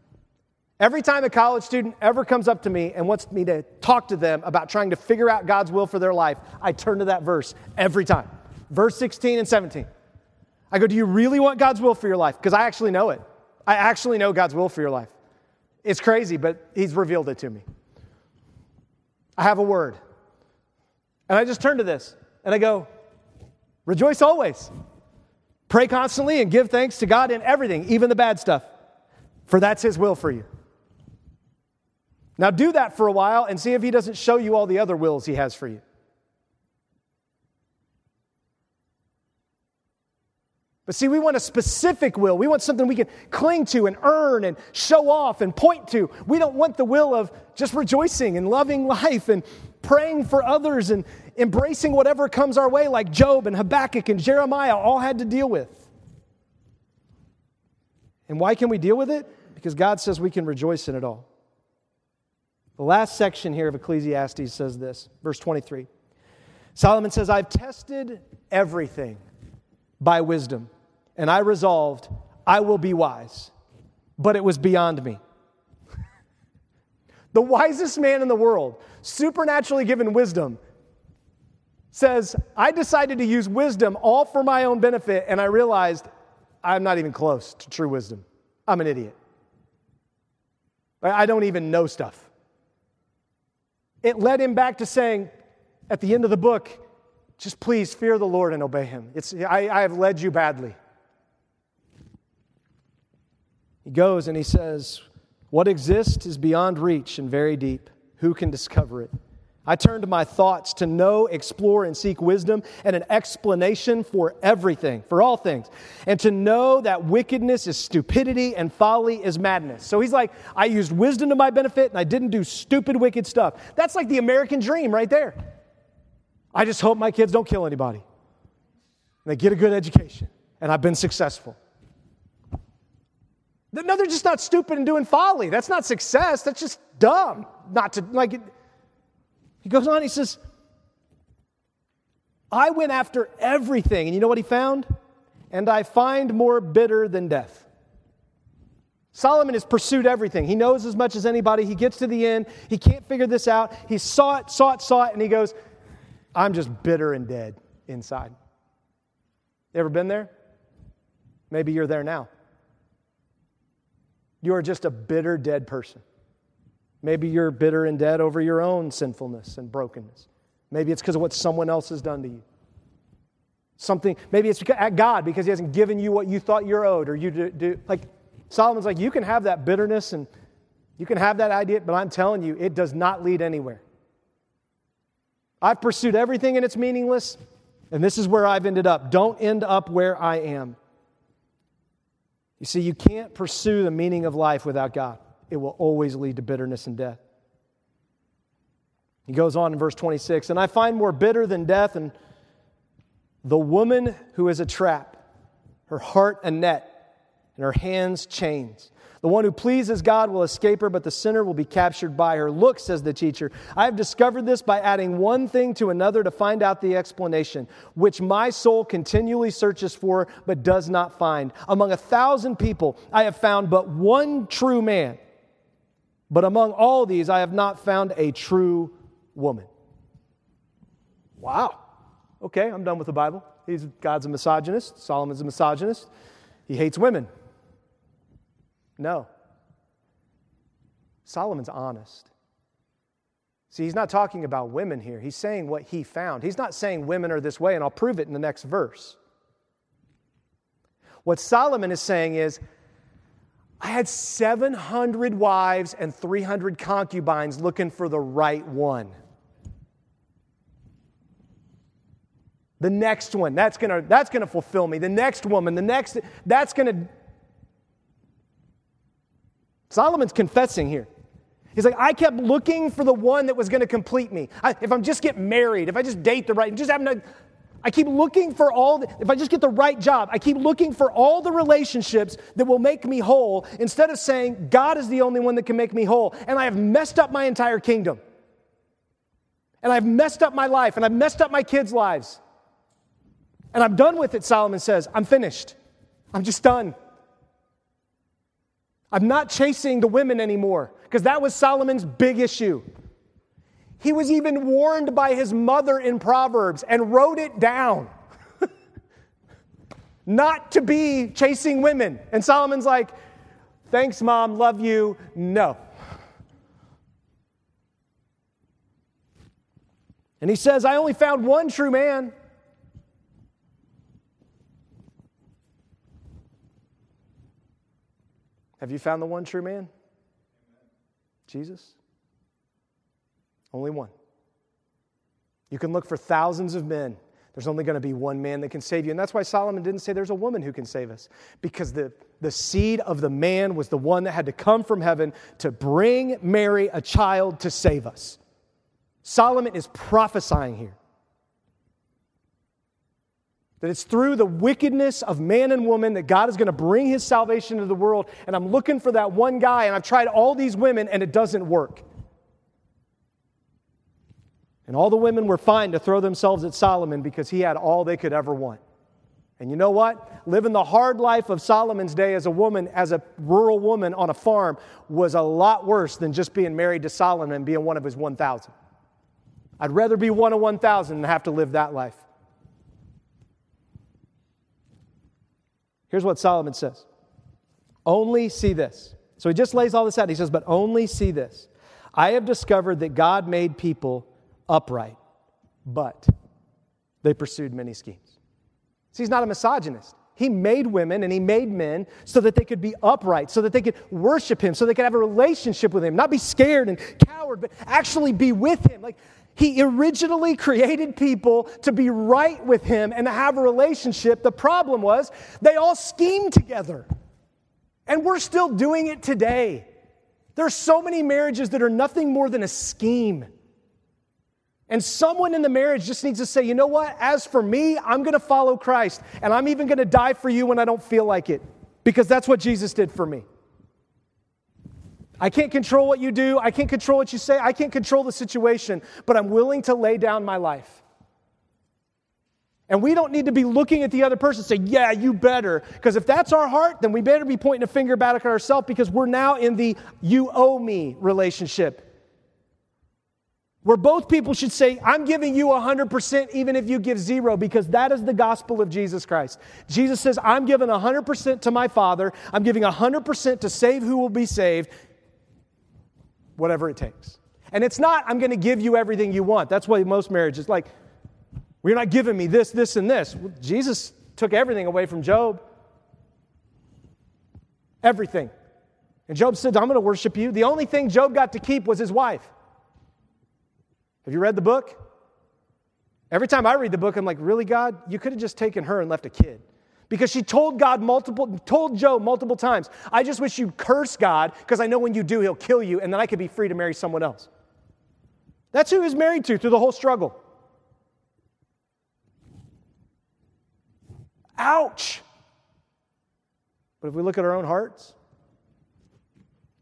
Every time a college student ever comes up to me and wants me to talk to them about trying to figure out God's will for their life, I turn to that verse every time. Verse 16 and 17. I go, Do you really want God's will for your life? Because I actually know it. I actually know God's will for your life. It's crazy, but He's revealed it to me. I have a word. And I just turn to this and I go, Rejoice always. Pray constantly and give thanks to God in everything, even the bad stuff, for that's His will for you. Now do that for a while and see if he doesn't show you all the other wills he has for you. But see, we want a specific will. We want something we can cling to and earn and show off and point to. We don't want the will of just rejoicing and loving life and praying for others and embracing whatever comes our way, like Job and Habakkuk and Jeremiah all had to deal with. And why can we deal with it? Because God says we can rejoice in it all. The last section here of Ecclesiastes says this, verse 23. Solomon says, I've tested everything by wisdom, and I resolved I will be wise, but it was beyond me. The wisest man in the world, supernaturally given wisdom, says, I decided to use wisdom all for my own benefit, and I realized I'm not even close to true wisdom. I'm an idiot. I don't even know stuff. It led him back to saying, at the end of the book, just please fear the Lord and obey him. It's, I, I have led you badly. He goes and he says, What exists is beyond reach and very deep. Who can discover it? I turn to my thoughts to know, explore, and seek wisdom and an explanation for everything, for all things, and to know that wickedness is stupidity and folly is madness. So he's like, I used wisdom to my benefit and I didn't do stupid, wicked stuff. That's like the American dream right there. I just hope my kids don't kill anybody. They get a good education, and I've been successful. No, they're just not stupid and doing folly. That's not success. That's just dumb. Not to, like, he goes on, he says, I went after everything. And you know what he found? And I find more bitter than death. Solomon has pursued everything. He knows as much as anybody. He gets to the end. He can't figure this out. He saw it, saw it, saw it, and he goes, I'm just bitter and dead inside. You ever been there? Maybe you're there now. You are just a bitter, dead person. Maybe you're bitter and dead over your own sinfulness and brokenness. Maybe it's because of what someone else has done to you. Something, maybe it's at God because He hasn't given you what you thought you're owed, or you do, do. Like Solomon's like, you can have that bitterness and you can have that idea, but I'm telling you, it does not lead anywhere. I've pursued everything and it's meaningless, and this is where I've ended up. Don't end up where I am. You see, you can't pursue the meaning of life without God it will always lead to bitterness and death. He goes on in verse 26 And I find more bitter than death, and the woman who is a trap, her heart a net, and her hands chains. The one who pleases God will escape her, but the sinner will be captured by her. Look, says the teacher, I have discovered this by adding one thing to another to find out the explanation, which my soul continually searches for, but does not find. Among a thousand people, I have found but one true man but among all these, I have not found a true woman. Wow. Okay, I'm done with the Bible. He's, God's a misogynist. Solomon's a misogynist. He hates women. No. Solomon's honest. See, he's not talking about women here. He's saying what he found. He's not saying women are this way, and I'll prove it in the next verse. What Solomon is saying is, I had 700 wives and 300 concubines looking for the right one. The next one, that's gonna, that's gonna fulfill me. The next woman, the next, that's gonna. Solomon's confessing here. He's like, I kept looking for the one that was gonna complete me. I, if I'm just get married, if I just date the right, just having no, I keep looking for all, the, if I just get the right job, I keep looking for all the relationships that will make me whole instead of saying, God is the only one that can make me whole. And I have messed up my entire kingdom. And I've messed up my life, and I've messed up my kids' lives. And I'm done with it, Solomon says. I'm finished. I'm just done. I'm not chasing the women anymore because that was Solomon's big issue. He was even warned by his mother in Proverbs and wrote it down. Not to be chasing women. And Solomon's like, thanks, mom, love you. No. And he says, I only found one true man. Have you found the one true man? Jesus? Only one. You can look for thousands of men. There's only going to be one man that can save you. And that's why Solomon didn't say there's a woman who can save us, because the, the seed of the man was the one that had to come from heaven to bring Mary a child to save us. Solomon is prophesying here that it's through the wickedness of man and woman that God is going to bring his salvation to the world. And I'm looking for that one guy, and I've tried all these women, and it doesn't work. And all the women were fine to throw themselves at Solomon because he had all they could ever want. And you know what? Living the hard life of Solomon's day as a woman, as a rural woman on a farm, was a lot worse than just being married to Solomon and being one of his 1,000. I'd rather be one of 1,000 than have to live that life. Here's what Solomon says Only see this. So he just lays all this out. He says, But only see this. I have discovered that God made people upright, but they pursued many schemes. See, he's not a misogynist. He made women and he made men so that they could be upright, so that they could worship him, so they could have a relationship with him, not be scared and coward, but actually be with him. Like he originally created people to be right with him and to have a relationship. The problem was they all schemed together. And we're still doing it today. There's so many marriages that are nothing more than a scheme. And someone in the marriage just needs to say, you know what? As for me, I'm going to follow Christ, and I'm even going to die for you when I don't feel like it, because that's what Jesus did for me. I can't control what you do, I can't control what you say, I can't control the situation, but I'm willing to lay down my life. And we don't need to be looking at the other person and say, Yeah, you better. Because if that's our heart, then we better be pointing a finger back at ourselves because we're now in the you owe me relationship where both people should say, I'm giving you 100% even if you give zero, because that is the gospel of Jesus Christ. Jesus says, I'm giving 100% to my Father, I'm giving 100% to save who will be saved, whatever it takes. And it's not, I'm going to give you everything you want. That's why most marriages, like, you're not giving me this, this, and this. Well, Jesus took everything away from Job. Everything. And Job said, I'm going to worship you. The only thing Job got to keep was his wife. Have you read the book? Every time I read the book, I'm like, really, God? You could have just taken her and left a kid. Because she told God multiple, told Job multiple times, I just wish you'd curse God because I know when you do, he'll kill you, and then I could be free to marry someone else. That's who he was married to through the whole struggle. Ouch! But if we look at our own hearts,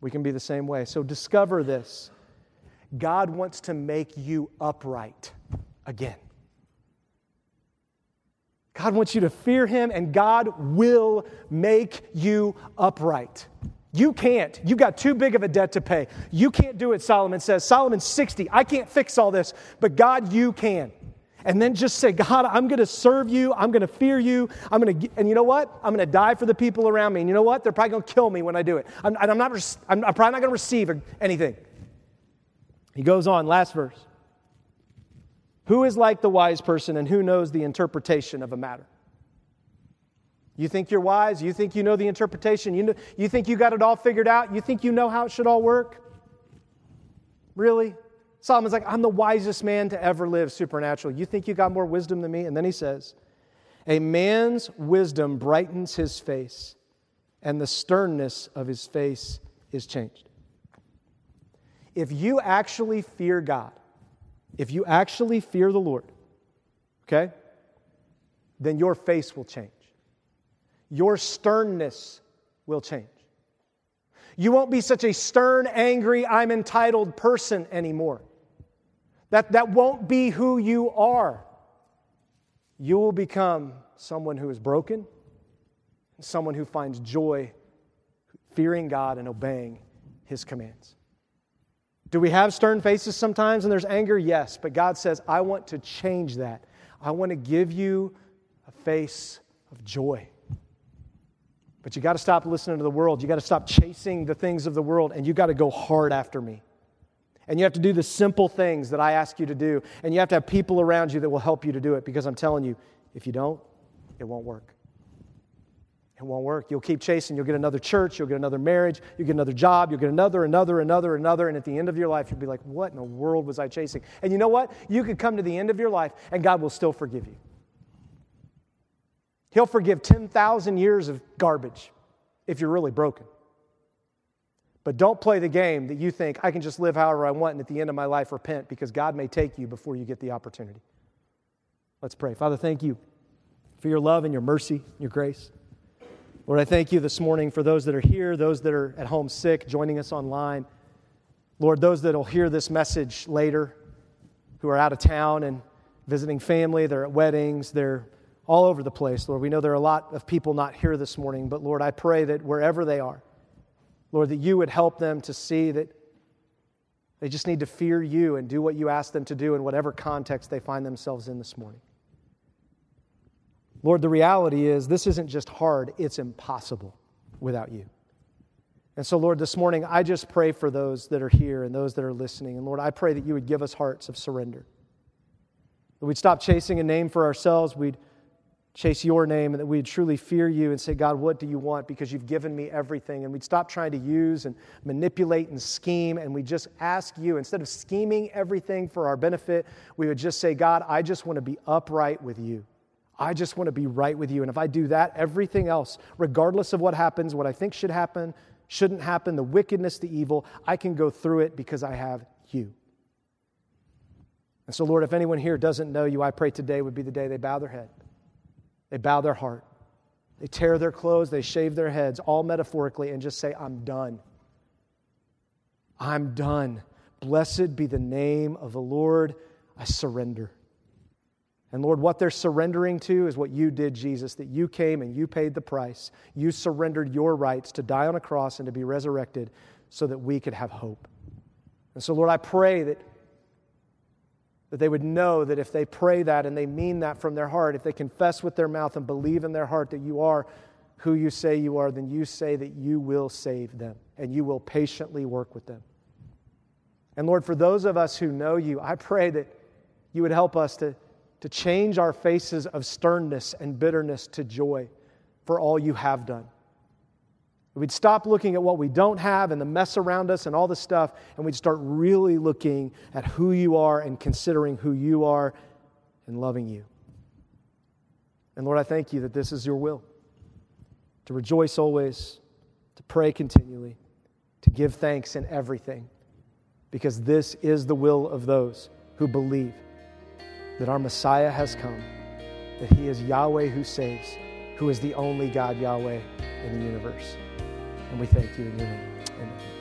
we can be the same way. So discover this. God wants to make you upright again. God wants you to fear Him, and God will make you upright. You can't. You've got too big of a debt to pay. You can't do it, Solomon says. Solomon's 60. I can't fix all this, but God, you can. And then just say, God, I'm going to serve you. I'm going to fear you. I'm going to, and you know what? I'm going to die for the people around me. And you know what? They're probably going to kill me when I do it. I'm, I'm not, I'm probably not going to receive anything. He goes on, last verse. Who is like the wise person and who knows the interpretation of a matter? You think you're wise? You think you know the interpretation? You, know, you think you got it all figured out? You think you know how it should all work? Really? Solomon's like, I'm the wisest man to ever live supernatural. You think you got more wisdom than me? And then he says, A man's wisdom brightens his face, and the sternness of his face is changed if you actually fear God, if you actually fear the Lord, okay, then your face will change. Your sternness will change. You won't be such a stern, angry, I'm entitled person anymore. That, that won't be who you are. You will become someone who is broken, someone who finds joy fearing God and obeying His commands. Do we have stern faces sometimes and there's anger? Yes. But God says, I want to change that. I want to give you a face of joy. But you got to stop listening to the world. You got to stop chasing the things of the world and you got to go hard after me. And you have to do the simple things that I ask you to do. And you have to have people around you that will help you to do it because I'm telling you, if you don't, it won't work. It won't work. You'll keep chasing. You'll get another church. You'll get another marriage. You'll get another job. You'll get another, another, another, another. And at the end of your life, you'll be like, what in the world was I chasing? And you know what? You could come to the end of your life and God will still forgive you. He'll forgive 10,000 years of garbage if you're really broken. But don't play the game that you think I can just live however I want and at the end of my life repent because God may take you before you get the opportunity. Let's pray. Father, thank you for your love and your mercy, your grace. Lord, I thank you this morning for those that are here, those that are at home sick, joining us online. Lord, those that will hear this message later, who are out of town and visiting family, they're at weddings, they're all over the place, Lord. We know there are a lot of people not here this morning, but Lord, I pray that wherever they are, Lord, that you would help them to see that they just need to fear you and do what you ask them to do in whatever context they find themselves in this morning. Lord, the reality is this isn't just hard, it's impossible without you. And so, Lord, this morning, I just pray for those that are here and those that are listening. And Lord, I pray that you would give us hearts of surrender. That we'd stop chasing a name for ourselves, we'd chase your name, and that we'd truly fear you and say, God, what do you want? Because you've given me everything. And we'd stop trying to use and manipulate and scheme, and we'd just ask you, instead of scheming everything for our benefit, we would just say, God, I just want to be upright with you. I just want to be right with you. And if I do that, everything else, regardless of what happens, what I think should happen, shouldn't happen, the wickedness, the evil, I can go through it because I have you. And so, Lord, if anyone here doesn't know you, I pray today would be the day they bow their head, they bow their heart, they tear their clothes, they shave their heads, all metaphorically, and just say, I'm done. I'm done. Blessed be the name of the Lord. I surrender. And Lord, what they're surrendering to is what you did, Jesus, that you came and you paid the price. You surrendered your rights to die on a cross and to be resurrected so that we could have hope. And so, Lord, I pray that, that they would know that if they pray that and they mean that from their heart, if they confess with their mouth and believe in their heart that you are who you say you are, then you say that you will save them and you will patiently work with them. And Lord, for those of us who know you, I pray that you would help us to to change our faces of sternness and bitterness to joy for all you have done. We'd stop looking at what we don't have and the mess around us and all the stuff, and we'd start really looking at who you are and considering who you are and loving you. And Lord, I thank you that this is your will to rejoice always, to pray continually, to give thanks in everything, because this is the will of those who believe that our Messiah has come, that he is Yahweh who saves, who is the only God Yahweh in the universe. And we thank you in your name. Amen.